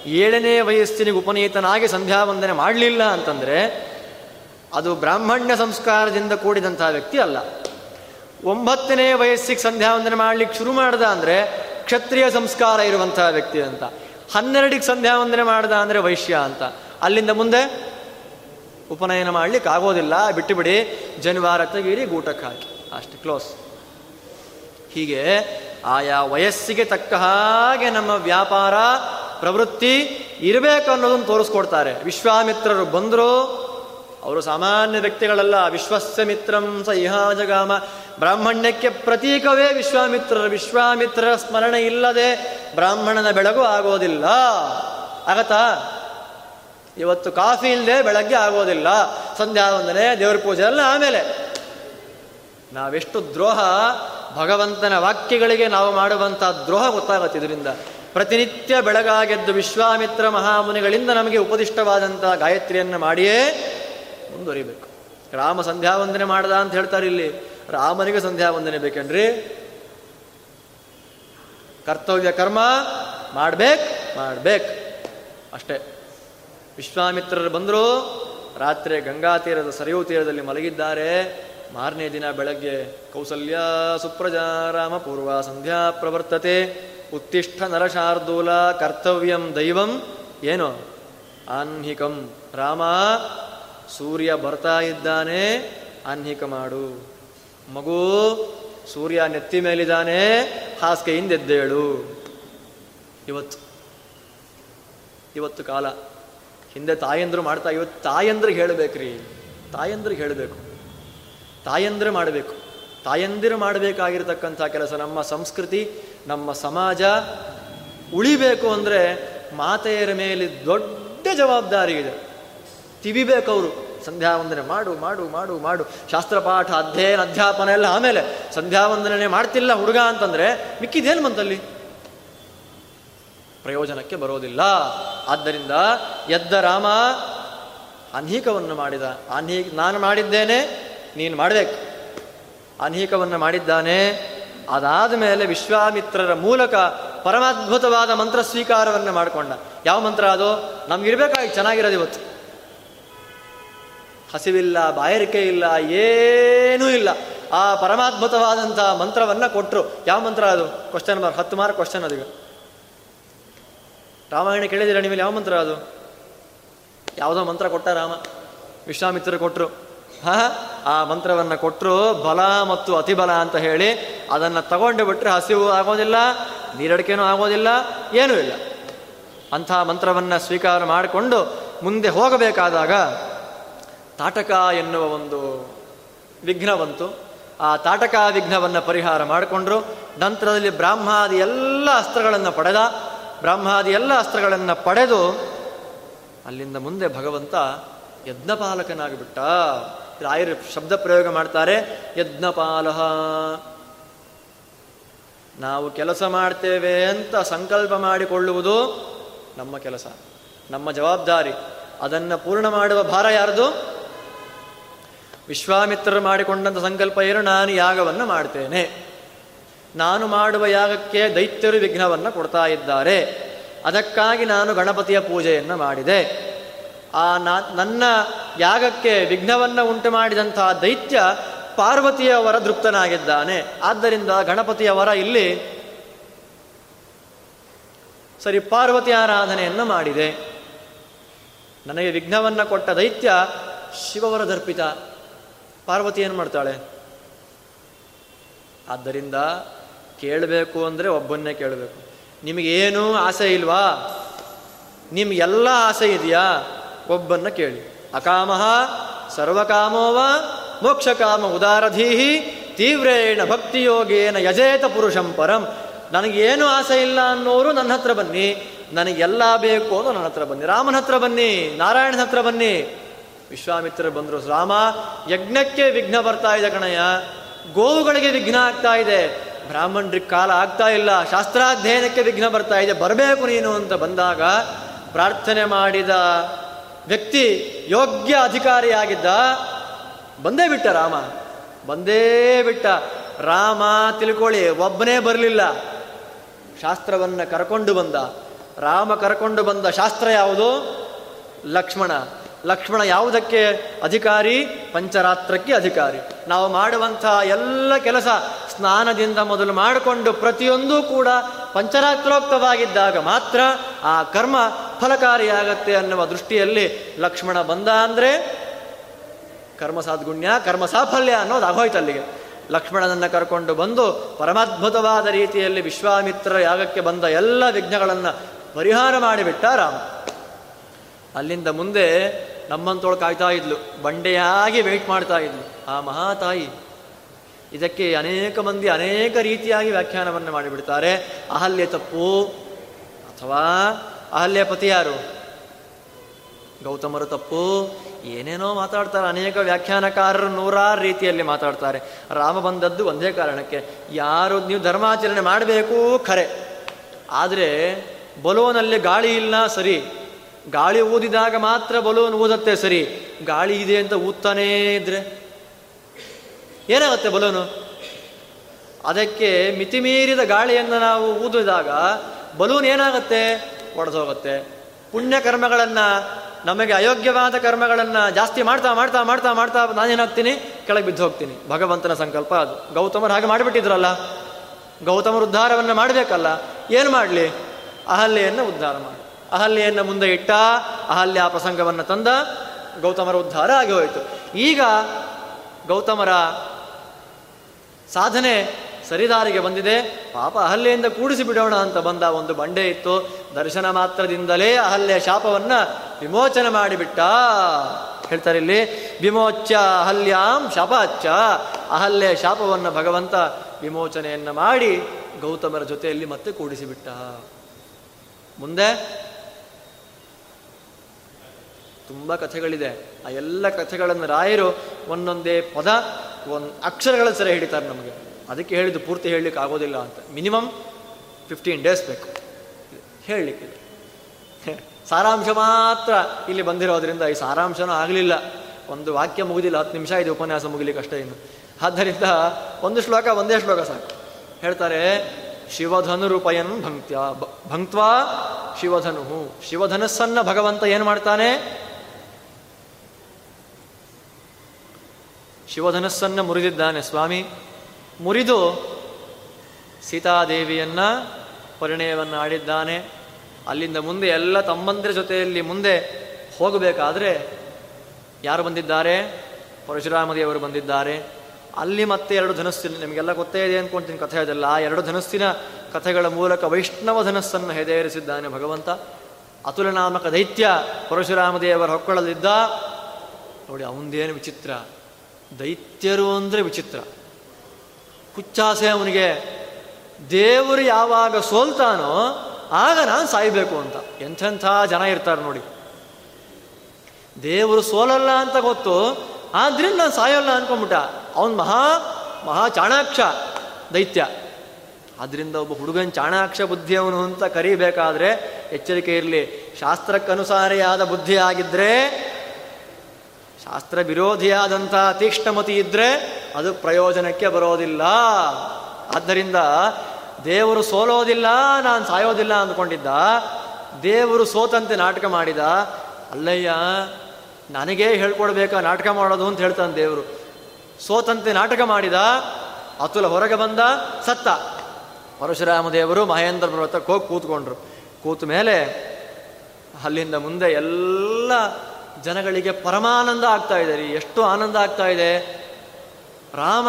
ಏಳನೇ ವಯಸ್ಸಿನಿಗೆ ಉಪನೀತನಾಗಿ ಸಂಧ್ಯಾ ವಂದನೆ ಮಾಡಲಿಲ್ಲ ಅಂತಂದರೆ, ಅದು ಬ್ರಾಹ್ಮಣ್ಯ ಸಂಸ್ಕಾರದಿಂದ ಕೂಡಿದಂತಹ ವ್ಯಕ್ತಿ ಅಲ್ಲ. ಒಂಬತ್ತನೇ ವಯಸ್ಸಿಗೆ ಸಂಧ್ಯಾ ವಂದನೆ ಮಾಡ್ಲಿಕ್ಕೆ ಶುರು ಮಾಡ್ದ ಅಂದರೆ ಕ್ಷತ್ರಿಯ ಸಂಸ್ಕಾರ ಇರುವಂತಹ ವ್ಯಕ್ತಿ ಅಂತ. ಹನ್ನೆರಡಿಗೆ ಸಂಧ್ಯಾ ವಂದನೆ ಮಾಡ್ದ ಅಂದರೆ ವೈಶ್ಯ ಅಂತ. ಅಲ್ಲಿಂದ ಮುಂದೆ ಉಪನಯನ ಮಾಡ್ಲಿಕ್ಕೆ ಆಗೋದಿಲ್ಲ. ಬಿಟ್ಟು ಬಿಡಿ, ಜನಿವಾರ ತೆಗೀರಿ ಗೂಟಕ್ಕೆ ಹಾಕಿ. ಅಷ್ಟೇ ಕ್ಲೋಸ್ ಹೀಗೆ ಆಯಾ ವಯಸ್ಸಿಗೆ ತಕ್ಕ ಹಾಗೆ ನಮ್ಮ ವ್ಯಾಪಾರ, ಪ್ರವೃತ್ತಿ ಇರಬೇಕು ಅನ್ನೋದನ್ನು ತೋರಿಸ್ಕೊಡ್ತಾರೆ. ವಿಶ್ವಾಮಿತ್ರರು ಬಂದರು. ಅವರು ಸಾಮಾನ್ಯ ವ್ಯಕ್ತಿಗಳಲ್ಲ. ವಿಶ್ವಸ್ಯ ಮಿತ್ರಂ ಸ ಇಹ ಜಗಾಮ. ಬ್ರಾಹ್ಮಣ್ಯಕ್ಕೆ ಪ್ರತೀಕವೇ ವಿಶ್ವಾಮಿತ್ರರು. ವಿಶ್ವಾಮಿತ್ರರ ಸ್ಮರಣೆ ಇಲ್ಲದೆ ಬ್ರಾಹ್ಮಣನ ಬೆಳಗು ಆಗೋದಿಲ್ಲ. ಆಗತ್ತಾ? ಇವತ್ತು ಕಾಫಿ ಇಲ್ಲದೆ ಬೆಳಗ್ಗೆ ಆಗೋದಿಲ್ಲ. ಸಂಧ್ಯಾ ವಂದನೆ, ದೇವ್ರ ಪೂಜೆ ಎಲ್ಲ ಆಮೇಲೆ. ನಾವೆಷ್ಟು ದ್ರೋಹ, ಭಗವಂತನ ವಾಕ್ಯಗಳಿಗೆ ನಾವು ಮಾಡುವಂಥ ದ್ರೋಹ ಗೊತ್ತಾಗುತ್ತೆ ಇದರಿಂದ. ಪ್ರತಿನಿತ್ಯ ಬೆಳಗಾಗೆದ್ದು ವಿಶ್ವಾಮಿತ್ರ ಮಹಾಮುನಿಗಳಿಂದ ನಮಗೆ ಉಪದಿಷ್ಟವಾದಂತಹ ಗಾಯತ್ರಿಯನ್ನು ಮಾಡಿಯೇ ಮುಂದುವರಿಬೇಕು. ರಾಮ ಸಂಧ್ಯಾ ವಂದನೆ ಮಾಡ್ದ ಅಂತ ಹೇಳ್ತಾರೆ ಇಲ್ಲಿ. ರಾಮನಿಗೆ ಸಂಧ್ಯಾ ವಂದನೆ ಬೇಕೇನ್ರಿ? ಕರ್ತವ್ಯ ಕರ್ಮ ಮಾಡ್ಬೇಕು ಮಾಡ್ಬೇಕು. ಅಷ್ಟೇ. ವಿಶ್ವಾಮಿತ್ರರು ಬಂದರು, ರಾತ್ರಿ ಗಂಗಾ ತೀರದ ಸರಿಯೂ ತೀರದಲ್ಲಿ ಮಲಗಿದ್ದಾರೆ. ಮಾರನೇ ದಿನ ಬೆಳಗ್ಗೆ ಕೌಸಲ್ಯ ಸುಪ್ರಜಾ ರಾಮ ಪೂರ್ವ ಸಂಧ್ಯಾ ಪ್ರವರ್ತತೆ. ಉತ್ತಿಷ್ಠ ನರಶಾರ್ದೂಲ ಕರ್ತವ್ಯಂ ದೈವಂ. ಏನು? ಆನ್ಹಿಕಂ. ರಾಮ, ಸೂರ್ಯ ಬರ್ತಾ ಇದ್ದಾನೆ. ಆನ್ಹಿಕ ಮಾಡು. ಮಗು, ಸೂರ್ಯ ನೆತ್ತಿ ಮೇಲಿದ್ದಾನೆ, ಹಾಸಿಗೆ ಹಿಂದೆದ್ದೇಳು. ಇವತ್ತು. ಇವತ್ತು ಕಾಲ. ಹಿಂದೆ ತಾಯಂದ್ರು ಮಾಡ್ತಾ, ಇವತ್ತು ತಾಯಂದ್ರಿಗೆ ಹೇಳಬೇಕ್ರಿ. ತಾಯಂದ್ರಿಗೆ ಹೇಳಬೇಕು. ತಾಯಂದ್ರೆ ಮಾಡಬೇಕು. ತಾಯಂದಿರು ಮಾಡಬೇಕಾಗಿರ್ತಕ್ಕಂಥ ಕೆಲಸ ನಮ್ಮ ಸಂಸ್ಕೃತಿ, ನಮ್ಮ ಸಮಾಜ ಉಳಿಬೇಕು ಅಂದರೆ ಮಾತೆಯರ ಮೇಲೆ ದೊಡ್ಡ ಜವಾಬ್ದಾರಿ ಇದೆ. ತಿವಿಬೇಕು ಅವರು. ಸಂಧ್ಯಾ ವಂದನೆ ಮಾಡು ಮಾಡು ಮಾಡು ಮಾಡು. ಶಾಸ್ತ್ರ, ಪಾಠ, ಅಧ್ಯಯನ, ಅಧ್ಯಾಪನ ಎಲ್ಲ ಆಮೇಲೆ ಸಂಧ್ಯಾ ವಂದನೆ ಮಾಡ್ತಿಲ್ಲ ಹುಡುಗ ಅಂತಂದ್ರೆ ಮಿಕ್ಕಿದೇನು ಬಂತಲ್ಲಿ? ಪ್ರಯೋಜನಕ್ಕೆ ಬರೋದಿಲ್ಲ. ಆದ್ದರಿಂದ ಎದ್ದ ರಾಮ ಅನ್ಹೀಕವನ್ನು ಮಾಡಿದ. ಅನ್ಹೀ ನಾನು ಮಾಡಿದ್ದೇನೆ, ನೀನು ಮಾಡಬೇಕು. ಅನ್ಹೀಕವನ್ನು ಮಾಡಿದ್ದಾನೆ. ಅದಾದ ಮೇಲೆ ವಿಶ್ವಾಮಿತ್ರರ ಮೂಲಕ ಪರಮಾದ್ಭುತವಾದ ಮಂತ್ರ ಸ್ವೀಕಾರವನ್ನು ಮಾಡಿಕೊಂಡ. ಯಾವ ಮಂತ್ರ ಅದು? ನಮ್ಗಿರ್ಬೇಕಾಗಿ ಚೆನ್ನಾಗಿರೋದು ಇವತ್ತು. ಹಸಿವಿಲ್ಲ, ಬಾಯರಿಕೆ ಇಲ್ಲ, ಏನೂ ಇಲ್ಲ. ಆ ಪರಮಾದ್ಭುತವಾದಂತಹ ಮಂತ್ರವನ್ನ ಕೊಟ್ಟರು ಯಾವ ಮಂತ್ರ ಅದು? ಕ್ವಶನ್ ಮಾರ್ಕ್ ಹತ್ತು ಮಾರ್ಕ್ ಕ್ವಶನ್ ಅದು ರಾಮಾಯಣ ಕೇಳಿದಿರ ನಿಮಗೆ ಯಾವ ಮಂತ್ರ ಅದು? ಯಾವುದೋ ಮಂತ್ರ ಕೊಟ್ಟ ರಾಮ. ವಿಶ್ವಾಮಿತ್ರರು ಕೊಟ್ಟರು ಹಾ, ಆ ಮಂತ್ರವನ್ನು ಕೊಟ್ಟರು ಬಲ ಮತ್ತು ಅತಿಬಲ ಅಂತ ಹೇಳಿ ಅದನ್ನು ತಗೊಂಡು ಬಿಟ್ಟರೆ ಹಸಿವು ಆಗೋದಿಲ್ಲ, ನೀರಡಿಕೆನೂ ಆಗೋದಿಲ್ಲ, ಏನೂ ಇಲ್ಲ. ಅಂಥ ಮಂತ್ರವನ್ನು ಸ್ವೀಕಾರ ಮಾಡಿಕೊಂಡು ಮುಂದೆ ಹೋಗಬೇಕಾದಾಗ ತಾಟಕ ಎನ್ನುವ ಒಂದು ವಿಘ್ನ ಬಂತು ಆ ತಾಟಕ ವಿಘ್ನವನ್ನು ಪರಿಹಾರ ಮಾಡಿಕೊಂಡ್ರು. ನಂತರದಲ್ಲಿ ಬ್ರಾಹ್ಮಾದಿ ಎಲ್ಲ ಅಸ್ತ್ರಗಳನ್ನು ಪಡೆದ. ಬ್ರಾಹ್ಮಾದಿ ಎಲ್ಲ ಅಸ್ತ್ರಗಳನ್ನು ಪಡೆದು ಅಲ್ಲಿಂದ ಮುಂದೆ ಭಗವಂತ ಯಜ್ಞಪಾಲಕನಾಗಿಬಿಟ್ಟ. ರಾಯರು ಶಬ್ದ ಪ್ರಯೋಗ ಮಾಡ್ತಾರೆ ಯಜ್ಞಪಾಲ ನಾವು ಕೆಲಸ ಮಾಡ್ತೇವೆ ಅಂತ ಸಂಕಲ್ಪ ಮಾಡಿಕೊಳ್ಳುವುದು ನಮ್ಮ ಕೆಲಸ, ನಮ್ಮ ಜವಾಬ್ದಾರಿ. ಅದನ್ನು ಪೂರ್ಣ ಮಾಡುವ ಭಾರ ಯಾರ್ದು? ವಿಶ್ವಾಮಿತ್ರರು ಮಾಡಿಕೊಂಡಂಥ ಸಂಕಲ್ಪ ಏನು? ನಾನು ಯಾಗವನ್ನು ಮಾಡ್ತೇನೆ. ನಾನು ಮಾಡುವ ಯಾಗಕ್ಕೆ ದೈತ್ಯರು ವಿಘ್ನವನ್ನು ಕೊಡ್ತಾ ಇದ್ದಾರೆ. ಅದಕ್ಕಾಗಿ ನಾನು ಗಣಪತಿಯ ಪೂಜೆಯನ್ನು ಮಾಡಿದೆ. ಆ ನನ್ನ ಯಾಗಕ್ಕೆ ವಿಘ್ನವನ್ನು ಉಂಟು ಮಾಡಿದಂತಹ ದೈತ್ಯ ಪಾರ್ವತಿಯವರ ದೃಪ್ತನಾಗಿದ್ದಾನೆ ಆದ್ದರಿಂದ ಗಣಪತಿಯವರ ಇಲ್ಲಿ ಸರಿ, ಪಾರ್ವತಿ ಆರಾಧನೆಯನ್ನು ಮಾಡಿದೆ. ನನಗೆ ವಿಘ್ನವನ್ನು ಕೊಟ್ಟ ದೈತ್ಯ ಶಿವವರ ದರ್ಪಿತ. ಪಾರ್ವತಿ ಏನು ಮಾಡ್ತಾಳೆ? ಆದ್ದರಿಂದ ಕೇಳಬೇಕು ಅಂದರೆ ಒಬ್ಬನ್ನೇ ಕೇಳಬೇಕು. ನಿಮಗೇನೂ ಆಸೆ ಇಲ್ವಾ? ನಿಮಗೆಲ್ಲ ಆಸೆ ಇದೆಯಾ? ಒಬ್ಬನ್ನ ಕೇಳಿ. ಅಕಾಮಹ ಸರ್ವಕಾಮೋವ ಮೋಕ್ಷಕಾಮ ಉದಾರಧೀಹಿ ತೀವ್ರೇಣ ಭಕ್ತಿಯೋಗೇನ ಯಜೇತ ಪುರುಷಂ ಪರಂ. ನನಗೇನು ಆಸೆ ಇಲ್ಲ ಅನ್ನೋರು ನನ್ನ ಹತ್ರ ಬನ್ನಿ. ನನಗೆಲ್ಲ ಬೇಕು ಅನ್ನೋ ನನ್ನ ಹತ್ರ ಬನ್ನಿ. ರಾಮನ ಹತ್ರ ಬನ್ನಿ, ನಾರಾಯಣನ ಹತ್ರ ಬನ್ನಿ. ವಿಶ್ವಾಮಿತ್ರರು ಬಂದರು, ರಾಮ, ಯಜ್ಞಕ್ಕೆ ವಿಘ್ನ ಬರ್ತಾ ಇದೆ ಕಣಯ್ಯ. ಗೋವುಗಳಿಗೆ ವಿಘ್ನ ಆಗ್ತಾ ಇದೆ. ಬ್ರಾಹ್ಮಣರಿಗೆ ಕಾಲ ಆಗ್ತಾ ಇಲ್ಲ. ಶಾಸ್ತ್ರಾಧ್ಯಯನಕ್ಕೆ ವಿಘ್ನ ಬರ್ತಾ ಇದೆ. ಬರಬೇಕು ನೀನು ಅಂತ ಬಂದಾಗ ಪ್ರಾರ್ಥನೆ ಮಾಡಿದ ವ್ಯಕ್ತಿ ಯೋಗ್ಯ ಅಧಿಕಾರಿಯಾಗಿದ್ದ, ಬಂದೇ ಬಿಟ್ಟ ರಾಮ. ಬಂದೇ ಬಿಟ್ಟ. ರಾಮ, ತಿಳ್ಕೊಳ್ಳಿ, ಒಬ್ಬನೇ ಬರಲಿಲ್ಲ. ಶಾಸ್ತ್ರವನ್ನು ಕರ್ಕೊಂಡು ಬಂದ. ರಾಮ ಕರ್ಕೊಂಡು ಬಂದ ಶಾಸ್ತ್ರ ಯಾವುದು? ಲಕ್ಷ್ಮಣ. ಲಕ್ಷ್ಮಣ ಯಾವುದಕ್ಕೆ ಅಧಿಕಾರಿ? ಪಂಚರಾತ್ರಕ್ಕೆ ಅಧಿಕಾರಿ. ನಾವು ಮಾಡುವಂತಹ ಎಲ್ಲ ಕೆಲಸ ಸ್ನಾನದಿಂದ ಮೊದಲು ಮಾಡಿಕೊಂಡು ಪ್ರತಿಯೊಂದೂ ಕೂಡ ಪಂಚರಾತ್ರೋಕ್ತವಾಗಿದ್ದಾಗ ಮಾತ್ರ ಆ ಕರ್ಮ ಫಲಕಾರಿಯಾಗತ್ತೆ ಅನ್ನುವ ದೃಷ್ಟಿಯಲ್ಲಿ ಲಕ್ಷ್ಮಣ ಬಂದ ಅಂದರೆ ಕರ್ಮ ಸಾದ್ಗುಣ್ಯ, ಕರ್ಮ ಸಾಫಲ್ಯ ಅನ್ನೋದು ಆಗೋಯ್ತು ಅಲ್ಲಿಗೆ. ಲಕ್ಷ್ಮಣನನ್ನು ಕರ್ಕೊಂಡು ಬಂದು ಪರಮಾದ್ಭುತವಾದ ರೀತಿಯಲ್ಲಿ ವಿಶ್ವಾಮಿತ್ರ ಯಾಗಕ್ಕೆ ಬಂದ ಎಲ್ಲ ವಿಘ್ನಗಳನ್ನು ಪರಿಹಾರ ಮಾಡಿಬಿಟ್ಟ ರಾಮ. ಅಲ್ಲಿಂದ ಮುಂದೆ ನಮ್ಮಂತೋಳು ಕಾಯ್ತಾ ಇದ್ಲು. ಬಂಡೆಯಾಗಿ ವೆಯ್ಟ್ ಮಾಡ್ತಾ ಇದ್ಲು. ಆ ಮಹಾತಾಯಿ ಇದಕ್ಕೆ ಅನೇಕ ಮಂದಿ ಅನೇಕ ರೀತಿಯಾಗಿ ವ್ಯಾಖ್ಯಾನವನ್ನು ಮಾಡಿಬಿಡ್ತಾರೆ. ಅಹಲ್ಯ ತಪ್ಪು ಅಥವಾ ಅಹಲ್ಯ ಪತಿ ಯಾರು? ಗೌತಮರು ತಪ್ಪು. ಏನೇನೋ ಮಾತಾಡ್ತಾರೆ. ಅನೇಕ ವ್ಯಾಖ್ಯಾನಕಾರರು ನೂರಾರು ರೀತಿಯಲ್ಲಿ ಮಾತಾಡ್ತಾರೆ. ರಾಮ ಬಂದದ್ದು ಒಂದೇ ಕಾರಣಕ್ಕೆ. ಯಾರು ನೀವು ಧರ್ಮಾಚರಣೆ ಮಾಡಬೇಕು? ಖರೆ. ಆದರೆ ಬಲೋನಲ್ಲಿ ಗಾಳಿ ಇಲ್ಲ, ಸರಿ. ಗಾಳಿ ಊದಿದಾಗ ಮಾತ್ರ ಬಲೂನ್ ಊದತ್ತೆ ಸರಿ. ಗಾಳಿ ಇದೆ ಅಂತ ಊದ್ತಾನೇ ಇದ್ರೆ ಏನಾಗುತ್ತೆ ಬಲೂನು? ಅದಕ್ಕೆ ಮಿತಿಮೀರಿದ ಗಾಳಿಯನ್ನು ನಾವು ಊದಿದಾಗ ಬಲೂನ್ ಏನಾಗುತ್ತೆ? ಒಡೆದೋಗುತ್ತೆ. ಪುಣ್ಯ ಕರ್ಮಗಳನ್ನು, ನಮಗೆ ಅಯೋಗ್ಯವಾದ ಕರ್ಮಗಳನ್ನು ಜಾಸ್ತಿ ಮಾಡ್ತಾ ಮಾಡ್ತಾ ಮಾಡ್ತಾ ಮಾಡ್ತಾ ನಾನೇನಾಗ್ತೀನಿ? ಕೆಳಗೆ ಬಿದ್ದು ಹೋಗ್ತೀನಿ. ಭಗವಂತನ ಸಂಕಲ್ಪ ಅದು. ಗೌತಮರು ಹಾಗೆ ಮಾಡಿಬಿಟ್ಟಿದ್ರಲ್ಲ. ಗೌತಮರು ಉದ್ಧಾರವನ್ನು ಮಾಡಬೇಕಲ್ಲ. ಏನು ಮಾಡಲಿ? ಅಹಲ್ಯೆಯನ್ನು ಉದ್ಧಾರ ಮಾಡಿ ಅಹಲ್ಯೆಯನ್ನು ಮುಂದೆ ಇಟ್ಟ, ಅಹಲ್ಯ ಪ್ರಸಂಗವನ್ನು ತಂದ, ಗೌತಮರ ಉದ್ಧಾರ ಆಗಿ ಹೋಯಿತು. ಈಗ ಗೌತಮರ ಸಾಧನೆ ಸರಿದಾರಿಗೆ ಬಂದಿದೆ. ಪಾಪ ಅಹಲ್ಯೆಯಿಂದ ಕೂಡಿಸಿ ಬಿಡೋಣ ಅಂತ ಬಂದ ಒಂದು ಬಂಡೆ ಇತ್ತು. ದರ್ಶನ ಮಾತ್ರದಿಂದಲೇ ಅಹಲ್ಯ ಶಾಪವನ್ನು ವಿಮೋಚನೆ ಮಾಡಿಬಿಟ್ಟ. ಹೇಳ್ತಾರೆ ಇಲ್ಲಿ, ವಿಮೋಚ್ಯ ಅಹಲ್ಯಾಂ ಶಾಪಾಚ್ಚ ಅಹಲ್ಯ ಶಾಪವನ್ನು ಭಗವಂತ ವಿಮೋಚನೆಯನ್ನ ಮಾಡಿ ಗೌತಮರ ಜೊತೆಯಲ್ಲಿ ಮತ್ತೆ ಕೂಡಿಸಿಬಿಟ್ಟ. ಮುಂದೆ ತುಂಬ ಕಥೆಗಳಿದೆ. ಆ ಎಲ್ಲ ಕಥೆಗಳನ್ನು ರಾಯರು ಒಂದೊಂದೇ ಪದ, ಒಂದು ಅಕ್ಷರಗಳ ಸರಿ ಹಿಡಿತಾರೆ ನಮಗೆ. ಅದಕ್ಕೆ ಹೇಳಿದ್ದು ಪೂರ್ತಿ ಹೇಳಲಿಕ್ಕೆ ಆಗೋದಿಲ್ಲ ಅಂತ. ಮಿನಿಮಮ್ ಫಿಫ್ಟೀನ್ ಡೇಸ್ ಬೇಕು. ಹೇಳಲಿಕ್ಕೆ. ಸಾರಾಂಶ ಮಾತ್ರ ಇಲ್ಲಿ ಬಂದಿರೋದ್ರಿಂದ ಈ ಸಾರಾಂಶನೂ ಆಗಲಿಲ್ಲ. ಒಂದು ವಾಕ್ಯ ಮುಗಿದಿಲ್ಲ, ಹತ್ತು ನಿಮಿಷ ಇದು ಉಪನ್ಯಾಸ ಮುಗಿಲಿಕ್ಕೆ ಅಷ್ಟೇ ಇನ್ನು. ಆದ್ದರಿಂದ ಒಂದು ಶ್ಲೋಕ, ಒಂದೇ ಶ್ಲೋಕ ಸಾಕು. ಹೇಳ್ತಾರೆ, ಶಿವಧನು ರೂಪಯನ್ ಭಂಕ್ತ್ಯ ಭಂಕ್ತ್ವಾ ಶಿವಧನು. ಶಿವಧನಸ್ಸನ್ನ ಭಗವಂತ ಏನು ಮಾಡ್ತಾನೆ? ಶಿವಧನಸ್ಸನ್ನು ಮುರಿದಿದ್ದಾನೆ ಸ್ವಾಮಿ. ಮುರಿದು ಸೀತಾದೇವಿಯನ್ನು ಪರಿಣಯವನ್ನು ಆಡಿದ್ದಾನೆ. ಅಲ್ಲಿಂದ ಮುಂದೆ ಎಲ್ಲ ತಮ್ಮಂದಿರ ಜೊತೆಯಲ್ಲಿ ಮುಂದೆ ಹೋಗಬೇಕಾದ್ರೆ ಯಾರು ಬಂದಿದ್ದಾರೆ? ಪರಶುರಾಮದೇವರು ಬಂದಿದ್ದಾರೆ. ಅಲ್ಲಿ ಮತ್ತೆ ಎರಡು ಧನಸ್ಸಿನ ನಿಮಗೆಲ್ಲ ಗೊತ್ತೇ ಇದೆ ಅನ್ಕೊಂತೀನಿ ಕಥೆ ಅದಲ್ಲ. ಆ ಎರಡು ಧನಸ್ಸಿನ ಕಥೆಗಳ ಮೂಲಕ ವೈಷ್ಣವ ಧನಸ್ಸನ್ನು ಹೆದೇರಿಸಿದ್ದಾನೆ ಭಗವಂತ. ಅತುಲನಾಮಕ ದೈತ್ಯ ಪರಶುರಾಮದೇವರ ಹೊಕ್ಕಳಲ್ಲಿದ್ದ. ನೋಡಿ, ಅವಂದೇನು ವಿಚಿತ್ರ. ದೈತ್ಯರು ಅಂದರೆ ವಿಚಿತ್ರ. ಹುಚ್ಚಾಸೆ ಅವನಿಗೆ, ದೇವರು ಯಾವಾಗ ಸೋಲ್ತಾನೋ ಆಗ ನಾನು ಸಾಯ್ಬೇಕು ಅಂತ. ಎಂಥೆಂಥ ಜನ ಇರ್ತಾರೆ ನೋಡಿ. ದೇವರು ಸೋಲಲ್ಲ ಅಂತ ಗೊತ್ತು, ಆದ್ರಿಂದ ನಾನು ಸಾಯೋಲ್ಲ ಅನ್ಕೊಂಬಿಟ್ಟ ಅವನ್ ಮಹಾ ಮಹಾ ಚಾಣಾಕ್ಷ ದೈತ್ಯ. ಆದ್ರಿಂದ ಒಬ್ಬ ಹುಡುಗನ್ ಚಾಣಾಕ್ಷ ಬುದ್ಧಿ ಅವನು ಅಂತ ಕರಿಬೇಕಾದ್ರೆ, ಎಚ್ಚರಿಕೆ ಇರಲಿ. ಶಾಸ್ತ್ರಕ್ಕನುಸಾರಿಯಾದ ಬುದ್ಧಿ ಆಗಿದ್ರೆ ಶಾಸ್ತ್ರ ವಿರೋಧಿಯಾದಂಥ ತೀಕ್ಷ್ಣಮತಿ ಇದ್ದರೆ ಅದು ಪ್ರಯೋಜನಕ್ಕೆ ಬರೋದಿಲ್ಲ. ಆದ್ದರಿಂದ ದೇವರು ಸೋಲೋದಿಲ್ಲ, ನಾನು ಸಾಯೋದಿಲ್ಲ ಅಂದ್ಕೊಂಡಿದ್ದ, ದೇವರು ಸೋತಂತೆ ನಾಟಕ ಮಾಡಿದ, ಅಲ್ಲಯ್ಯ, ನನಗೇ ಹೇಳ್ಕೊಡ್ಬೇಕಾ ನಾಟಕ ಮಾಡೋದು ಅಂತ ಹೇಳ್ತಾನೆ ದೇವರು. ಸೋತಂತೆ ನಾಟಕ ಮಾಡಿದ, ಅತುಲ ಹೊರಗೆ ಬಂದ, ಸತ್ತ. ಪರಶುರಾಮ ದೇವರು ಮಹೇಂದ್ರ ಪರ್ವತಕ್ಕೆ ಹೋಗಿ ಕೂತ್ಕೊಂಡ್ರು. ಕೂತ ಮೇಲೆ ಅಲ್ಲಿಂದ ಮುಂದೆ ಎಲ್ಲ ಜನಗಳಿಗೆ ಪರಮಾನಂದ ಆಗ್ತಾ ಇದೆ ರೀ. ಎಷ್ಟು ಆನಂದ ಆಗ್ತಾ ಇದೆ. ರಾಮ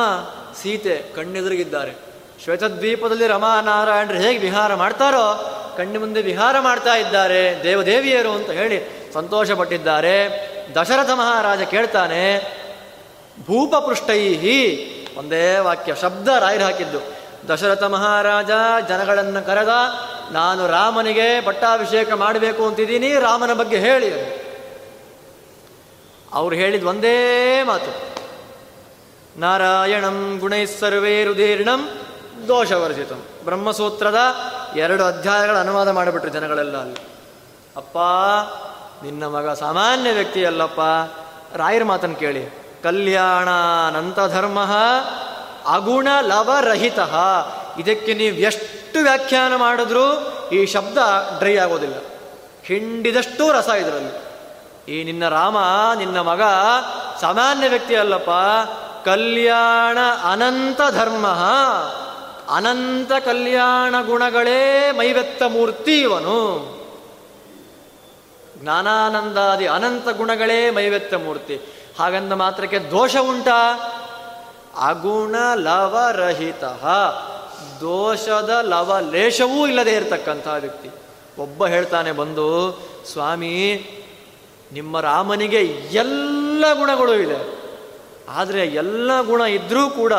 ಸೀತೆ ಕಣ್ಣೆದುರಿಗಿದ್ದಾರೆ. ಶ್ವೇತದ್ವೀಪದಲ್ಲಿ ರಮಾನಾರಾಯಣರು ಹೇಗೆ ವಿಹಾರ ಮಾಡ್ತಾರೋ, ಕಣ್ಣು ಮುಂದೆ ವಿಹಾರ ಮಾಡ್ತಾ ಇದ್ದಾರೆ. ದೇವದೇವಿಯರು ಅಂತ ಹೇಳಿ ಸಂತೋಷಪಟ್ಟಿದ್ದಾರೆ. ದಶರಥ ಮಹಾರಾಜ ಕೇಳ್ತಾನೆ ಭೂಪಪೃಷ್ಟೈಹಿ ಒಂದೇ ವಾಕ್ಯ, ಶಬ್ದ ರಾಯರು ಹಾಕಿದ್ದು. ದಶರಥ ಮಹಾರಾಜ, ಜನಗಳನ್ನು ಕರೆದ, ನಾನು ರಾಮನಿಗೆ ಪಟ್ಟಾಭಿಷೇಕ ಮಾಡಬೇಕು ಅಂತಿದ್ದೀನಿ, ರಾಮನ ಬಗ್ಗೆ ಹೇಳಿ ಅವ್ರು ಹೇಳಿದ ಒಂದೇ ಮಾತು. ನಾರಾಯಣಂ ಗುಣೈ ಸರ್ವೇರುದೀರ್ಣಂ ದೋಷವರ್ಜಿತಂ. ಬ್ರಹ್ಮಸೂತ್ರದ ಎರಡು ಅಧ್ಯಾಯಗಳ ಅನುವಾದ ಮಾಡಿಬಿಟ್ರು ಜನಗಳೆಲ್ಲ ಅಲ್ಲಿ. ಅಪ್ಪ, ನಿನ್ನ ಮಗ ಸಾಮಾನ್ಯ ವ್ಯಕ್ತಿ ಅಲ್ಲಪ್ಪ. ರಾಯರ ಮಾತನ್ನು ಕೇಳಿ. ಕಲ್ಯಾಣಾನಂತ ಧರ್ಮ ಅಗುಣ ಲವರಹಿತ. ಇದಕ್ಕೆ ನೀವು ಎಷ್ಟು ವ್ಯಾಖ್ಯಾನ ಮಾಡಿದ್ರೂ ಈ ಶಬ್ದ ಡ್ರೈ ಆಗೋದಿಲ್ಲ. ಹಿಂಡಿದಷ್ಟು ರಸ ಇದರಲ್ಲಿ. ಈ ನಿನ್ನ ರಾಮ, ನಿನ್ನ ಮಗ ಸಾಮಾನ್ಯ ವ್ಯಕ್ತಿ ಅಲ್ಲಪ್ಪ. ಕಲ್ಯಾಣ ಅನಂತ ಧರ್ಮ. ಅನಂತ ಕಲ್ಯಾಣ ಗುಣಗಳೇ ಮೈವೆತ್ತ ಮೂರ್ತಿ ಇವನು. ಜ್ಞಾನಾನಂದಾದಿ ಅನಂತ ಗುಣಗಳೇ ಮೈವೆತ್ತ ಮೂರ್ತಿ. ಹಾಗಂದ ಮಾತ್ರಕ್ಕೆ ದೋಷ ಉಂಟಾ? ಅಗುಣ ಲವರಹಿತ. ದೋಷದ ಲವಲೇಶವೂ ಇಲ್ಲದೆ ಇರತಕ್ಕಂತಹ ವ್ಯಕ್ತಿ. ಒಬ್ಬ ಹೇಳ್ತಾನೆ, ಬಂದು, ಸ್ವಾಮಿ ನಿಮ್ಮ ರಾಮನಿಗೆ ಎಲ್ಲ ಗುಣಗಳು ಇದೆ. ಆದರೆ ಎಲ್ಲ ಗುಣ ಇದ್ದರೂ ಕೂಡ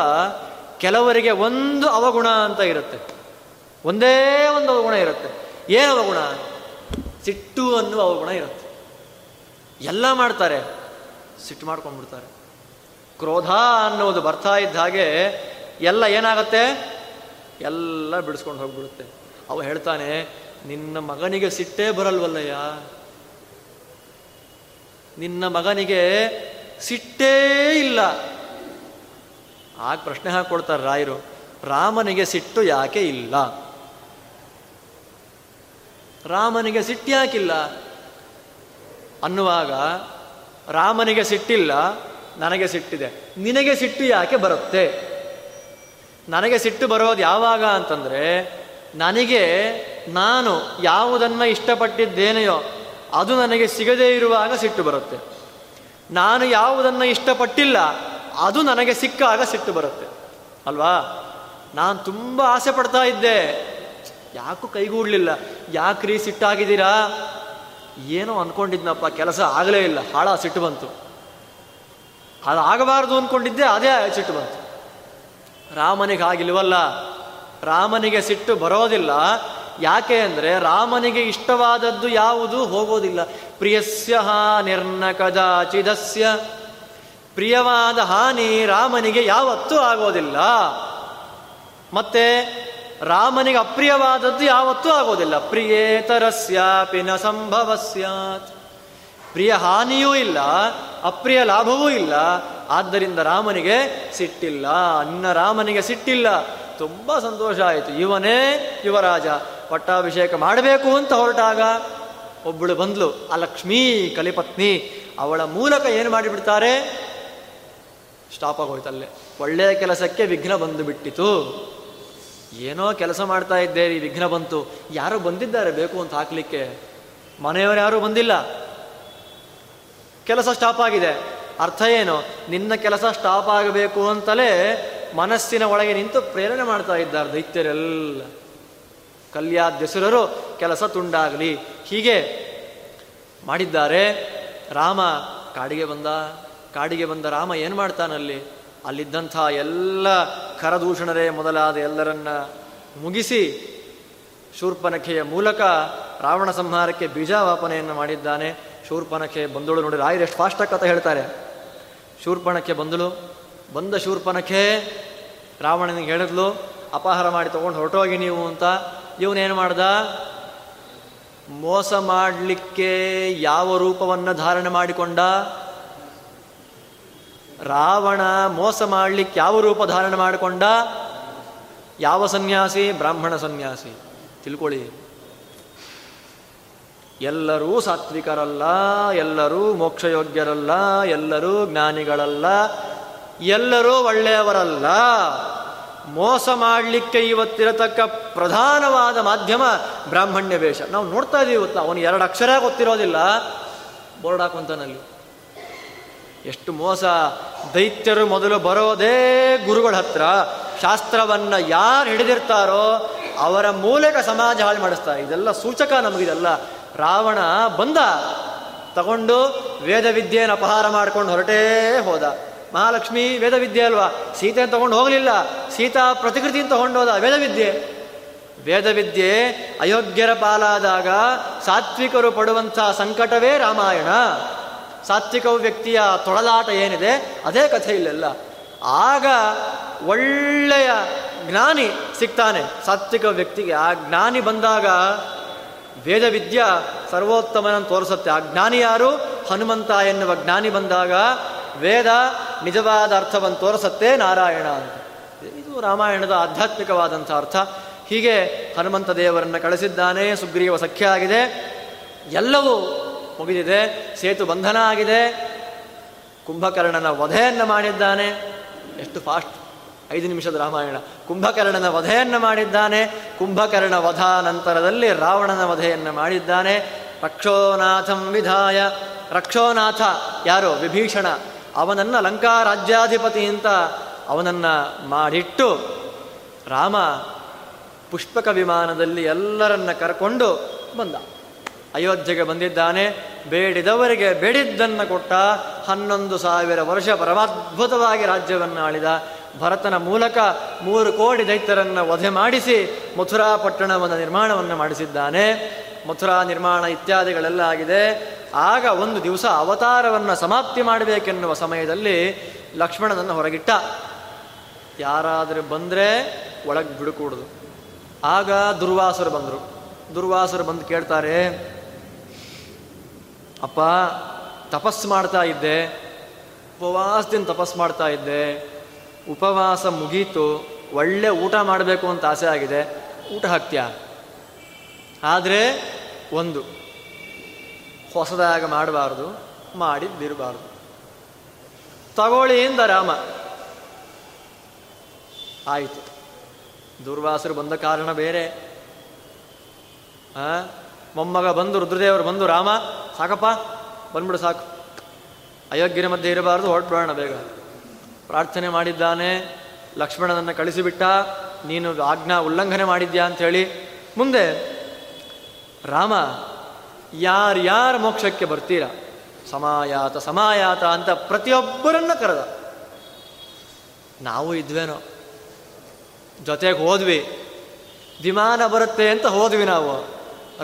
ಕೆಲವರಿಗೆ ಒಂದು ಅವಗುಣ ಅಂತ ಇರುತ್ತೆ. ಒಂದೇ ಒಂದು ಅವಗುಣ ಇರುತ್ತೆ. ಏನು ಅವಗುಣ? ಸಿಟ್ಟು ಅನ್ನುವ ಅವಗುಣ ಇರುತ್ತೆ. ಎಲ್ಲ ಮಾಡ್ತಾರೆ. ಸಿಟ್ಟು ಮಾಡ್ಕೊಂಡ್ಬಿಡ್ತಾರೆ. ಕ್ರೋಧ ಅನ್ನೋದು ಬರ್ತಾ ಇದ್ದ ಹಾಗೆ ಎಲ್ಲ ಏನಾಗತ್ತೆ? ಎಲ್ಲ ಬಿಡಿಸ್ಕೊಂಡು ಹೋಗ್ಬಿಡುತ್ತೆ. ಅವ ಹೇಳ್ತಾನೆ, ನಿನ್ನ ಮಗನಿಗೆ ಸಿಟ್ಟೇ ಬರಲ್ವಲ್ಲಯ್ಯ. ನಿನ್ನ ಮಗನಿಗೆ ಸಿಟ್ಟೇ ಇಲ್ಲ. ಆಗ ಪ್ರಶ್ನೆ ಹಾಕೊಳ್ತಾರೆ ರಾಯರು, ರಾಮನಿಗೆ ಸಿಟ್ಟು ಯಾಕೆ ಇಲ್ಲ? ರಾಮನಿಗೆ ಸಿಟ್ಟು ಯಾಕಿಲ್ಲ? ಅನ್ನುವಾಗ, ರಾಮನಿಗೆ ಸಿಟ್ಟಿಲ್ಲ, ನನಗೆ ಸಿಟ್ಟಿದೆ. ನಿನಗೆ ಸಿಟ್ಟು ಯಾಕೆ ಬರುತ್ತೆ? ನನಗೆ ಸಿಟ್ಟು ಬರೋದು ಯಾವಾಗ ಅಂತಂದರೆ, ನನಗೆ ನಾನು ಯಾವುದನ್ನು ಇಷ್ಟಪಟ್ಟಿದ್ದೇನೆಯೋ ಅದು ನನಗೆ ಸಿಗದೇ ಇರುವಾಗ ಸಿಟ್ಟು ಬರುತ್ತೆ. ನಾನು ಯಾವುದನ್ನು ಇಷ್ಟಪಟ್ಟಿಲ್ಲ, ಅದು ನನಗೆ ಸಿಕ್ಕಾಗ ಸಿಟ್ಟು ಬರುತ್ತೆ. ಅಲ್ವಾ? ನಾನು ತುಂಬ ಆಸೆ ಪಡ್ತಾ ಇದ್ದೆ. ಯಾಕೂ ಕೈಗೂಡ್ಲಿಲ್ಲ. ಯಾಕ್ರಿ ಸಿಟ್ಟಾಗಿದ್ದೀರಾ? ಏನೋ ಅಂದ್ಕೊಂಡಿದ್ನಪ್ಪ ಕೆಲಸ ಆಗಲೇ ಇಲ್ಲ. ಹಾಳ, ಸಿಟ್ಟು ಬಂತು. ಅದು ಆಗಬಾರ್ದು ಅಂದ್ಕೊಂಡಿದ್ದೆ ಅದೇ ಸಿಟ್ಟು ಬಂತು. ರಾಮನಿಗೆ ಆಗಿಲ್ವಲ್ಲ ರಾಮನಿಗೆ ಸಿಟ್ಟು ಬರೋದಿಲ್ಲ. ಯಾಕೆ ಅಂದರೆ ರಾಮನಿಗೆ ಇಷ್ಟವಾದದ್ದು ಯಾವುದು? ಹೋಗೋದಿಲ್ಲ. ಪ್ರಿಯಸ್ಯ ಹಾನಿರ್ನ ಕದಾಚಿದಸ್ಯ ಪ್ರಿಯವಾದ ಹಾನಿ ರಾಮನಿಗೆ ಯಾವತ್ತೂ ಆಗೋದಿಲ್ಲ. ಮತ್ತೆ ರಾಮನಿಗೆ ಅಪ್ರಿಯವಾದದ್ದು ಯಾವತ್ತೂ ಆಗೋದಿಲ್ಲ. ಪ್ರಿಯೇತರಸ್ಯಾಪಿ ನ ಸಂಭವಸ್ಯಾತ್. ಪ್ರಿಯ ಹಾನಿಯೂ ಇಲ್ಲ, ಅಪ್ರಿಯ ಲಾಭವೂ ಇಲ್ಲ. ಆದ್ದರಿಂದ ರಾಮನಿಗೆ ಸಿಟ್ಟಿಲ್ಲ. ಅನ್ನ ರಾಮನಿಗೆ ಸಿಟ್ಟಿಲ್ಲ. ತುಂಬ ಸಂತೋಷ ಆಯಿತು. ಇವನೇ ಯುವರಾಜ. ಪಟ್ಟಾಭಿಷೇಕ ಮಾಡಬೇಕು ಅಂತ ಹೊರಟಾಗ ಒಬ್ಬಳು ಬಂದ್ಲು, ಆ ಲಕ್ಷ್ಮೀ ಕಲಿಪತ್ನಿ, ಅವಳ ಮೂಲಕ ಏನು ಮಾಡಿಬಿಡ್ತಾರೆ? ಸ್ಟಾಪ್ ಆಗೋಯ್ತಲ್ಲೇ ಒಳ್ಳೆಯ ಕೆಲಸಕ್ಕೆ ವಿಘ್ನ ಬಂದು ಬಿಟ್ಟಿತು. ಏನೋ ಕೆಲಸ ಮಾಡ್ತಾ ಇದ್ದೇರಿ, ವಿಘ್ನ ಬಂತು. ಯಾರು ಬಂದಿದ್ದಾರೆ, ಬೇಕು ಅಂತ ಹಾಕ್ಲಿಕ್ಕೆ. ಮನೆಯವರು ಯಾರೂ ಬಂದಿಲ್ಲ. ಕೆಲಸ ಸ್ಟಾಪ್ ಆಗಿದೆ. ಅರ್ಥ ಏನು? ನಿನ್ನ ಕೆಲಸ ಸ್ಟಾಪ್ ಆಗಬೇಕು ಅಂತಲೇ ಮನಸ್ಸಿನ ಒಳಗೆ ನಿಂತು ಪ್ರೇರಣೆ ಮಾಡ್ತಾ ಇದ್ದಾರೆ ದೈತ್ಯರೆಲ್ಲ. ಕಲ್ಯಾದ್ಯಸುರರು ಕೆಲಸ ತುಂಡಾಗಲಿ. ಹೀಗೆ ಮಾಡಿದ್ದಾರೆ. ರಾಮ ಕಾಡಿಗೆ ಬಂದ ಕಾಡಿಗೆ ಬಂದ ರಾಮ ಏನು ಮಾಡ್ತಾನಲ್ಲಿ? ಅಲ್ಲಿದ್ದಂಥ ಎಲ್ಲ ಕರದೂಷಣರೇ ಮೊದಲಾದ ಎಲ್ಲರನ್ನ ಮುಗಿಸಿ ಶೂರ್ಪನಖೆಯ ಮೂಲಕ ರಾವಣ ಸಂಹಾರಕ್ಕೆ ಬೀಜಾವಾಪನೆಯನ್ನು ಮಾಡಿದ್ದಾನೆ. ಶೂರ್ಪನಖೆ ಬಂದಳು ನೋಡಿ ರಾಯರು ಎಷ್ಟು ಫಾಸ್ಟ್ ಕಥೆ ಹೇಳ್ತಾರೆ. ಶೂರ್ಪಣಕ್ಕೆ ಬಂದಳು. ಬಂದ ಶೂರ್ಪನಖೆ ರಾವಣನಿಗೆ ಹೇಳಿದ್ಲು, ಅಪಹಾರ ಮಾಡಿ ತಗೊಂಡು ಹೊರಟೋಗಿ ನೀವು ಅಂತ. ಇವನೇನು ಮಾಡ್ದ? ಮೋಸ ಮಾಡಲಿಕ್ಕೆ ಯಾವ ರೂಪವನ್ನು ಧಾರಣೆ ಮಾಡಿಕೊಂಡ? ರಾವಣ ಮೋಸ ಮಾಡಲಿಕ್ಕೆ ಯಾವ ರೂಪ ಧಾರಣೆ ಮಾಡಿಕೊಂಡ? ಯಾವ ಸನ್ಯಾಸಿ? ಬ್ರಾಹ್ಮಣ ಸನ್ಯಾಸಿ. ತಿಳ್ಕೊಳ್ಳಿ. ಎಲ್ಲರೂ ಸಾತ್ವಿಕರಲ್ಲ, ಎಲ್ಲರೂ ಮೋಕ್ಷಯೋಗ್ಯರಲ್ಲ, ಎಲ್ಲರೂ ಜ್ಞಾನಿಗಳಲ್ಲ, ಎಲ್ಲರೂ ಒಳ್ಳೆಯವರಲ್ಲ. ಮೋಸ ಮಾಡಲಿಕ್ಕೆ ಇವತ್ತಿರತಕ್ಕ ಪ್ರಧಾನವಾದ ಮಾಧ್ಯಮ ಬ್ರಾಹ್ಮಣ್ಯ ವೇಷ ನಾವು ನೋಡ್ತಾ ಇದೀವಿ ಇವತ್ತು, ಅವನು ಎರಡು ಅಕ್ಷರ ಗೊತ್ತಿರೋದಿಲ್ಲ. ಬೋರ್ಡ್ ಹಾಕೊಂತಾನಲ್ಲಿ ಎಷ್ಟು ಮೋಸ. ದೈತ್ಯರು ಮೊದಲು ಬರೋದೇ ಗುರುಗಳ ಹತ್ರ. ಶಾಸ್ತ್ರವನ್ನು ಯಾರು ಹಿಡಿದಿರ್ತಾರೋ ಅವರ ಮೂಲಕ ಸಮಾಜ ಹಾಳು ಮಾಡಿಸ್ತಾರೆ ಇದೆಲ್ಲ ಸೂಚಕ ನಮಗಿದೆಲ್ಲ. ರಾವಣ ಬಂದ. ತಗೊಂಡು ವೇದ ವಿದ್ಯೆಯನ್ನು ಅಪಹಾರ ಮಾಡ್ಕೊಂಡು ಹೊರಟೇ ಹೋದ. ಮಹಾಲಕ್ಷ್ಮಿ ವೇದವಿದ್ಯೆ ಅಲ್ವಾ? ಸೀತೆ ತಗೊಂಡು ಹೋಗಲಿಲ್ಲ. ಸೀತಾ ಪ್ರತಿಕೃತಿಯನ್ನು ತಗೊಂಡು ಹೋದ ವೇದವಿದ್ಯೆ. ವೇದವಿದ್ಯೆ ಅಯೋಗ್ಯರ ಪಾಲಾದಾಗ ಸಾತ್ವಿಕರು ಪಡುವಂಥ ಸಂಕಟವೇ ರಾಮಾಯಣ. ಸಾತ್ವಿಕ ವ್ಯಕ್ತಿಯ ತೊಳಲಾಟ ಏನಿದೆ, ಅದೇ ಕಥೆ ಇಲ್ಲೆಲ್ಲ. ಆಗ ಒಳ್ಳೆಯ ಜ್ಞಾನಿ ಸಿಗ್ತಾನೆ. ಸಾತ್ವಿಕ ವ್ಯಕ್ತಿಗೆ ಆ ಜ್ಞಾನಿ ಬಂದಾಗ ವೇದವಿದ್ಯ ಸರ್ವೋತ್ತಮನನ್ನು ತೋರಿಸುತ್ತೆ. ಆ ಜ್ಞಾನಿ ಯಾರು? ಹನುಮಂತ ಎನ್ನುವ ಜ್ಞಾನಿ ಬಂದಾಗ ವೇದ ನಿಜವಾದ ಅರ್ಥವನ್ನು ತೋರಿಸತ್ತೆ ನಾರಾಯಣ ಅಂತ. ಇದು ರಾಮಾಯಣದ ಆಧ್ಯಾತ್ಮಿಕವಾದಂಥ ಅರ್ಥ. ಹೀಗೆ ಹನುಮಂತ ದೇವರನ್ನು ಕಳಿಸಿದ್ದಾನೆ, ಸುಗ್ರೀವ ಸಖ್ಯ ಆಗಿದೆ, ಎಲ್ಲವೂ ಮುಗಿದಿದೆ, ಸೇತು ಬಂಧನ ಆಗಿದೆ, ಕುಂಭಕರ್ಣನ ವಧೆಯನ್ನು ಮಾಡಿದ್ದಾನೆ. ಎಷ್ಟು ಫಾಸ್ಟ್ ಐದು ನಿಮಿಷದ ರಾಮಾಯಣ. ಕುಂಭಕರ್ಣನ ವಧೆಯನ್ನು ಮಾಡಿದ್ದಾನೆ, ಕುಂಭಕರ್ಣ ನಂತರದಲ್ಲಿ ರಾವಣನ ವಧೆಯನ್ನು ಮಾಡಿದ್ದಾನೆ. ರಕ್ಷೋನಾಥಂ ವಿಧಾಯ. ರಕ್ಷೋನಾಥ ಯಾರು? ವಿಭೀಷಣ. ಅವನನ್ನು ಲಂಕಾ ರಾಜ್ಯಾಧಿಪತಿ ಅಂತ ಅವನನ್ನು ಮಾಡಿಟ್ಟು ರಾಮ ಪುಷ್ಪಕ ವಿಮಾನದಲ್ಲಿ ಎಲ್ಲರನ್ನ ಕರ್ಕೊಂಡು ಬಂದ. ಅಯೋಧ್ಯೆಗೆ ಬಂದಿದ್ದಾನೆ, ಬೇಡಿದವರಿಗೆ ಬೇಡಿದ್ದನ್ನು ಕೊಟ್ಟ ಹನ್ನೊಂದು ಸಾವಿರ ವರ್ಷ ಪರಮಾದ್ಭುತವಾಗಿ ರಾಜ್ಯವನ್ನು ಆಳಿದ ಭರತನ ಮೂಲಕ ಮೂರು ಕೋಟಿ ದೈತ್ಯರನ್ನು ವಧೆ ಮಾಡಿಸಿ ಮಥುರಾ ಪಟ್ಟಣವನ್ನು ನಿರ್ಮಾಣವನ್ನು ಮಾಡಿಸಿದ್ದಾನೆ. ಮಥುರಾ ನಿರ್ಮಾಣ ಇತ್ಯಾದಿಗಳೆಲ್ಲ ಆಗಿದೆ. ಆಗ ಒಂದು ದಿವಸ ಅವತಾರವನ್ನು ಸಮಾಪ್ತಿ ಮಾಡಬೇಕೆನ್ನುವ ಸಮಯದಲ್ಲಿ ಲಕ್ಷ್ಮಣನನ್ನು ಹೊರಗಿಟ್ಟ. ಯಾರಾದರೂ ಬಂದರೆ ಒಳಗೆ ಬಿಡುಕೂಡುದು. ಆಗ ದುರ್ವಾಸರು ಬಂದರು. ದುರ್ವಾಸರು ಬಂದು ಕೇಳ್ತಾರೆ, ಅಪ್ಪ, ತಪಸ್ಸು ಮಾಡ್ತಾ ಇದ್ದೆ. ಉಪವಾಸದಿಂದ ತಪಸ್ಸು ಮಾಡ್ತಾ ಇದ್ದೆ. ಉಪವಾಸ ಮುಗೀತು, ಒಳ್ಳೆ ಊಟ ಮಾಡಬೇಕು ಅಂತ ಆಸೆ ಆಗಿದೆ. ಊಟ ಹಾಕ್ತೀಯ? ಆದರೆ ಒಂದು, ಹೊಸದಾಗ ಮಾಡಬಾರ್ದು, ಮಾಡಿದ್ದಿರಬಾರ್ದು. ತಗೊಳ್ಳಿ ಇಂದ ರಾಮ. ಆಯಿತು. ದುರ್ವಾಸರು ಬಂದ ಕಾರಣ ಬೇರೆ. ಹಾ ಮೊಮ್ಮಗ ಬಂದು, ರುದ್ರದೇವರು ಬಂದು, ರಾಮ, ಸಾಕಪ್ಪ, ಬಂದ್ಬಿಡು ಸಾಕು. ಅಯೋಗ್ಯನ ಮಧ್ಯೆ ಇರಬಾರ್ದು ಹೊರಟು ಬೇಗ. ಪ್ರಾರ್ಥನೆ ಮಾಡಿದ್ದಾನೆ. ಲಕ್ಷ್ಮಣನನ್ನು ಕಳಿಸಿಬಿಟ್ಟ. ನೀನು ಆಜ್ಞಾ ಉಲ್ಲಂಘನೆ ಮಾಡಿದ್ಯಾ ಅಂಥೇಳಿ ಮುಂದೆ, ರಾಮ ಯಾರ್ಯಾರ ಮೋಕ್ಷಕ್ಕೆ ಬರ್ತೀರಾ? ಸಮಾಯಾತ ಸಮಾಯಾತ ಅಂತ ಪ್ರತಿಯೊಬ್ಬರನ್ನ ಕರೆದ. ನಾವು ಇದ್ವೇನೋ? ಜೊತೆಗೆ ಹೋದ್ವಿ. ವಿಮಾನ ಬರುತ್ತೆ ಅಂತ ಹೋದ್ವಿ ನಾವು.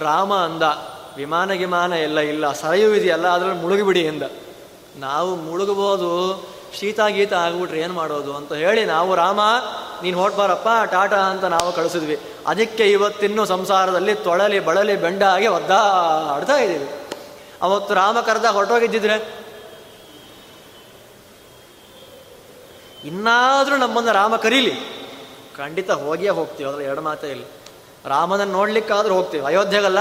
ರಾಮ ಅಂದ, ವಿಮಾನ ಗಿಮಾನ ಎಲ್ಲ ಇಲ್ಲ, ಸರಯು ಇದೆಯಲ್ಲ, ಅದರಲ್ಲಿ ಮುಳುಗಿಬಿಡಿ ಎಂದ. ನಾವು ಮುಳುಗಬಹುದು ಶೀತ ಗೀತ ಆಗ್ಬಿಟ್ರೆ ಏನು ಮಾಡೋದು ಅಂತ ಹೇಳಿ ನಾವು, ರಾಮ, ನೀನು ಹೊರಟ್ಬಾರಪ್ಪ ಟಾಟಾ ಅಂತ ನಾವು ಕಳಿಸಿದ್ವಿ. ಅದಕ್ಕೆ ಇವತ್ತಿನ್ನೂ ಸಂಸಾರದಲ್ಲಿ ತೊಳಲಿ, ಬಳಲಿ, ಬೆಂಡಾಗಿ ಒದ್ದಾಡ್ತಾ ಇದ್ದೀವಿ. ಅವತ್ತು ರಾಮ ಕರೆದ ಹೊರಟೋಗಿದ್ದಿದ್ರೆ? ಇನ್ನಾದರೂ ನಮ್ಮನ್ನು ರಾಮ ಕರೀಲಿ. ಖಂಡಿತ ಹೋಗಿಯೇ ಹೋಗ್ತೀವಿ, ಅದರಲ್ಲಿ ಎರಡು ಮಾತೇ ಇಲ್ಲ. ರಾಮನನ್ನು ನೋಡ್ಲಿಕ್ಕಾದ್ರೂ ಹೋಗ್ತೀವಿ. ಅಯೋಧ್ಯೆಗಲ್ಲ,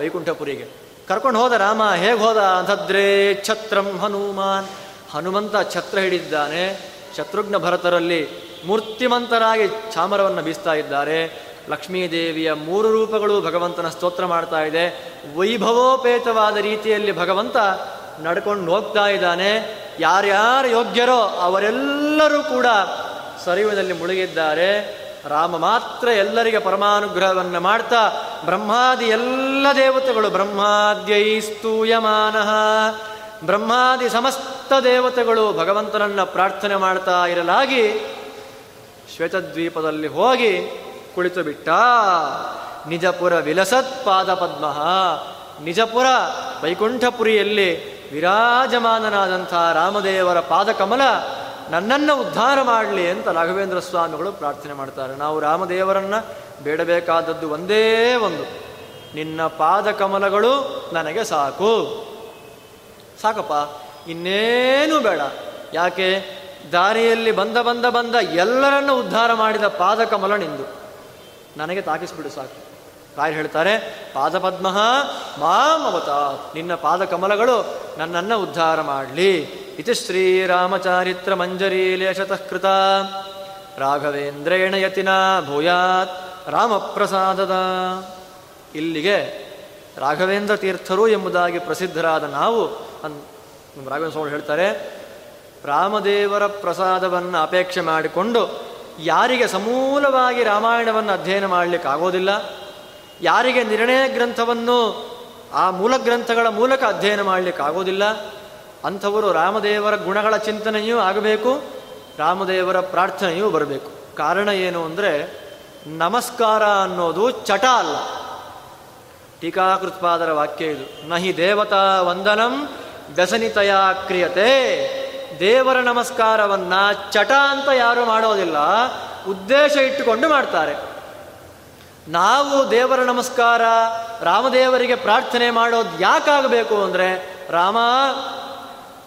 ವೈಕುಂಠಪುರಿಗೆ. ಕರ್ಕೊಂಡು ಹೋದ ರಾಮ, ಹೇಗೆ ಹೋದ? ಅಂತದ್ರೇ ಛತ್ರಂ ಹನುಮಾನ್. ಹನುಮಂತ ಛತ್ರ ಹಿಡಿದಿದ್ದಾನೆ. ಶತ್ರುಘ್ನ ಭರತರಲ್ಲಿ ಮೂರ್ತಿಮಂತರಾಗಿ ಚಾಮರವನ್ನು ಬೀಸ್ತಾ ಇದ್ದಾರೆ. ಲಕ್ಷ್ಮೀದೇವಿಯ ಮೂರು ರೂಪಗಳು ಭಗವಂತನ ಸ್ತೋತ್ರ ಮಾಡ್ತಾ ಇದೆ. ವೈಭವೋಪೇತವಾದ ರೀತಿಯಲ್ಲಿ ಭಗವಂತ ನಡ್ಕೊಂಡು ಹೋಗ್ತಾ ಇದ್ದಾನೆ. ಯಾರ್ಯಾರು ಯೋಗ್ಯರೋ ಅವರೆಲ್ಲರೂ ಕೂಡ ಸರಿವದಲ್ಲಿ ಮುಳುಗಿದ್ದಾರೆ. ರಾಮ ಮಾತ್ರ ಎಲ್ಲರಿಗೆ ಪರಮಾನುಗ್ರಹವನ್ನು ಮಾಡ್ತಾ, ಬ್ರಹ್ಮಾದಿ ಎಲ್ಲ ದೇವತೆಗಳು ಬ್ರಹ್ಮಾದ್ಯೈಸ್ತೂಯಮಾನ. ಬ್ರಹ್ಮಾದಿ ಸಮಸ್ತ ದೇವತೆಗಳು ಭಗವಂತನನ್ನ ಪ್ರಾರ್ಥನೆ ಮಾಡ್ತಾ ಇರಲಾಗಿ ಶ್ವೇತದ್ವೀಪದಲ್ಲಿ ಹೋಗಿ ಕುಳಿತು ಬಿಟ್ಟ. ನಿಜಪುರ ವಿಲಸತ್ ಪಾದ ಪದ್ಮ. ನಿಜಪುರ ವೈಕುಂಠಪುರಿಯಲ್ಲಿ ವಿರಾಜಮಾನನಾದಂಥ ರಾಮದೇವರ ಪಾದಕಮಲ ನನ್ನನ್ನು ಉದ್ಧಾರ ಮಾಡಲಿ ಅಂತ ರಾಘವೇಂದ್ರ ಸ್ವಾಮಿಗಳು ಪ್ರಾರ್ಥನೆ ಮಾಡ್ತಾರೆ. ನಾವು ರಾಮದೇವರನ್ನ ಬೇಡಬೇಕಾದದ್ದು ಒಂದೇ ಒಂದು. ನಿನ್ನ ಪಾದಕಮಲಗಳು ನನಗೆ ಸಾಕು. ಸಾಕಪ್ಪ, ಇನ್ನೇನು ಬೇಡ. ಯಾಕೆ? ದಾರಿಯಲ್ಲಿ ಬಂದ ಬಂದ ಬಂದ ಎಲ್ಲರನ್ನು ಉದ್ಧಾರ ಮಾಡಿದ ಪಾದಕಮಲ ನಿಂದು. ನನಗೆ ತಾಕಿಸ್ಬಿಡು ಸಾಕು. ಕಾಯ್ ಹೇಳ್ತಾರೆ ಪಾದಪದ್ಮ ಮಾಂ ಅವತ ನಿನ್ನ ಪಾದಕಮಲಗಳು ನನ್ನನ್ನು ಉದ್ಧಾರ ಮಾಡಲಿ. ಇತಿ ಶ್ರೀರಾಮಚಾರಿತ್ರ ಮಂಜರಿ ಕೃತ. ರಾಘವೇಂದ್ರೇಣ ಯತಿನ ಭೂಯಾತ್ ರಾಮಪ್ರಸಾದದ. ಇಲ್ಲಿಗೆ ರಾಘವೇಂದ್ರ ತೀರ್ಥರು ಎಂಬುದಾಗಿ ಪ್ರಸಿದ್ಧರಾದ ನಾವು ಅನ್ ರಾಘವೇಂದ್ರ ಸ್ವಾಮಿ ಹೇಳ್ತಾರೆ, ರಾಮದೇವರ ಪ್ರಸಾದವನ್ನು ಅಪೇಕ್ಷೆ ಮಾಡಿಕೊಂಡು ಯಾರಿಗೆ ಸಮೂಲವಾಗಿ ರಾಮಾಯಣವನ್ನು ಅಧ್ಯಯನ ಮಾಡಲಿಕ್ಕೆ ಆಗೋದಿಲ್ಲ ಯಾರಿಗೆ ನಿರ್ಣಯ ಗ್ರಂಥವನ್ನು ಆ ಮೂಲ ಗ್ರಂಥಗಳ ಮೂಲಕ ಅಧ್ಯಯನ ಮಾಡಲಿಕ್ಕೆ ಆಗೋದಿಲ್ಲ ಅಂಥವರು ರಾಮದೇವರ ಗುಣಗಳ ಚಿಂತನೆಯೂ ಆಗಬೇಕು, ರಾಮದೇವರ ಪ್ರಾರ್ಥನೆಯೂ ಬರಬೇಕು. ಕಾರಣ ಏನು ಅಂದರೆ, ನಮಸ್ಕಾರ ಅನ್ನೋದು ಚಟ ಅಲ್ಲ. ಟೀಕಾಕೃತ್ಪಾದರ ವಾಕ್ಯ ಇದು, ನಹಿ ದೇವತಾ ವಂದನಂ ವ್ಯಸನಿತಯ ಕ್ರಿಯತೆ. ದೇವರ ನಮಸ್ಕಾರವನ್ನ ಚಟ ಅಂತ ಯಾರು ಮಾಡೋದಿಲ್ಲ. ಉದ್ದೇಶ ಇಟ್ಟುಕೊಂಡು ಮಾಡ್ತಾರೆ. ನಾವು ದೇವರ ನಮಸ್ಕಾರ, ರಾಮದೇವರಿಗೆ ಪ್ರಾರ್ಥನೆ ಮಾಡೋದು ಯಾಕಾಗಬೇಕು ಅಂದರೆ, ರಾಮ,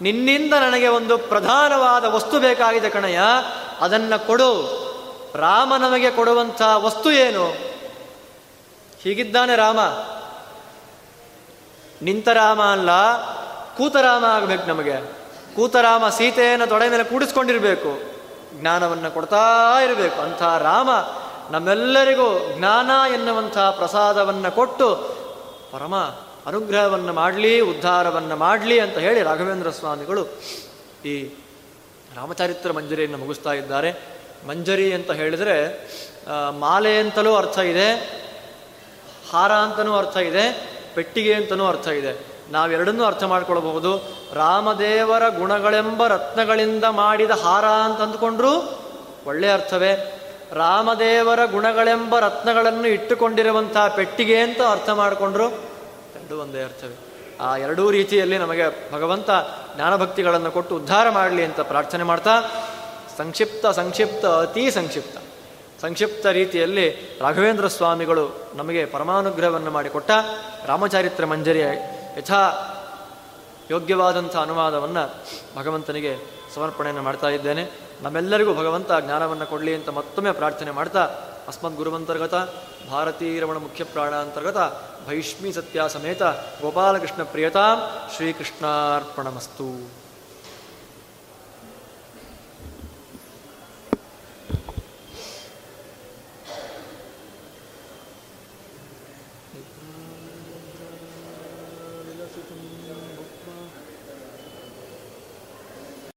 ನಿನ್ನಿಂದ ನನಗೆ ಒಂದು ಪ್ರಧಾನವಾದ ವಸ್ತು ಬೇಕಾಗಿದೆ ಕಣಯ್ಯ. ಅದನ್ನು ಕೊಡು. ರಾಮ ನಮಗೆ ಕೊಡುವಂಥ ವಸ್ತು ಏನು? ಹೀಗಿದ್ದಾನೆ ರಾಮ. ನಿಂತ ರಾಮ ಅಲ್ಲ ಕೂತರಾಮ ಆಗಬೇಕು ನಮಗೆ. ಕೂತರಾಮ ಸೀತೆಯನ್ನು ತೊಡೆ ಮೇಲೆ ಕೂಡಿಸ್ಕೊಂಡಿರಬೇಕು. ಜ್ಞಾನವನ್ನು ಕೊಡ್ತಾ ಇರಬೇಕು. ಅಂಥ ರಾಮ ನಮ್ಮೆಲ್ಲರಿಗೂ ಜ್ಞಾನ ಎನ್ನುವಂಥ ಪ್ರಸಾದವನ್ನು ಕೊಟ್ಟು ಪರಮ ಅನುಗ್ರಹವನ್ನು ಮಾಡಲಿ, ಉದ್ಧಾರವನ್ನು ಮಾಡಲಿ ಅಂತ ಹೇಳಿ ರಾಘವೇಂದ್ರ ಸ್ವಾಮಿಗಳು ಈ ರಾಮಚರಿತ್ರ ಮಂಜರಿಯನ್ನು ಮುಗಿಸ್ತಾ ಇದ್ದಾರೆ. ಮಂಜರಿ ಅಂತ ಹೇಳಿದರೆ ಮಾಲೆ ಅಂತಲೂ ಅರ್ಥ ಇದೆ, ಹಾರ ಅಂತಲೂ ಅರ್ಥ ಇದೆ, ಪೆಟ್ಟಿಗೆ ಅಂತಲೂ ಅರ್ಥ ಇದೆ. ನಾವೆರಡನ್ನೂ ಅರ್ಥ ಮಾಡ್ಕೊಳ್ಬಹುದು. ರಾಮದೇವರ ಗುಣಗಳೆಂಬ ರತ್ನಗಳಿಂದ ಮಾಡಿದ ಹಾರ ಅಂತ ಅಂದುಕೊಂಡ್ರೂ ಒಳ್ಳೆ ಅರ್ಥವೇ. ರಾಮದೇವರ ಗುಣಗಳೆಂಬ ರತ್ನಗಳನ್ನು ಇಟ್ಟುಕೊಂಡಿರುವಂತಹ ಪೆಟ್ಟಿಗೆ ಅಂತ ಅರ್ಥ ಮಾಡಿಕೊಂಡ್ರು. ಎರಡು ಒಂದೇ ಅರ್ಥವೇ. ಆ ಎರಡೂ ರೀತಿಯಲ್ಲಿ ನಮಗೆ ಭಗವಂತ ಜ್ಞಾನಭಕ್ತಿಗಳನ್ನು ಕೊಟ್ಟು ಉದ್ಧಾರ ಮಾಡಲಿ ಅಂತ ಪ್ರಾರ್ಥನೆ ಮಾಡ್ತಾ, ಸಂಕ್ಷಿಪ್ತ ಸಂಕ್ಷಿಪ್ತ, ಅತೀ ಸಂಕ್ಷಿಪ್ತ. ಸಂಕ್ಷಿಪ್ತ ರೀತಿಯಲ್ಲಿ ರಾಘವೇಂದ್ರ ಸ್ವಾಮಿಗಳು ನಮಗೆ ಪರಮಾನುಗ್ರಹವನ್ನು ಮಾಡಿಕೊಟ್ಟ ರಾಮಚಾರಿತ್ರ ಮಂಜರಿಯ ಯಥಾ ಯೋಗ್ಯವಾದಂಥ ಅನುವಾದವನ್ನು ಭಗವಂತನಿಗೆ ಸಮರ್ಪಣೆಯನ್ನು ಮಾಡ್ತಾ ಇದ್ದೇನೆ. ನಮ್ಮೆಲ್ಲರಿಗೂ ಭಗವಂತ ಜ್ಞಾನವನ್ನು ಕೊಡಲಿ ಅಂತ ಮತ್ತೊಮ್ಮೆ ಪ್ರಾರ್ಥನೆ ಮಾಡ್ತಾ, ಅಸ್ಮದ್ ಗುರುವಂತರ್ಗತ ಭಾರತೀರಮಣ ಮುಖ್ಯ ಪ್ರಾಣಾಂತರ್ಗತ, ಭೈಷ್ಮಿ ಸತ್ಯ ಸಮೇತ ಗೋಪಾಲಕೃಷ್ಣ ಪ್ರಿಯತಾಂ, ಶ್ರೀಕೃಷ್ಣಾರ್ಪಣಮಸ್ತು.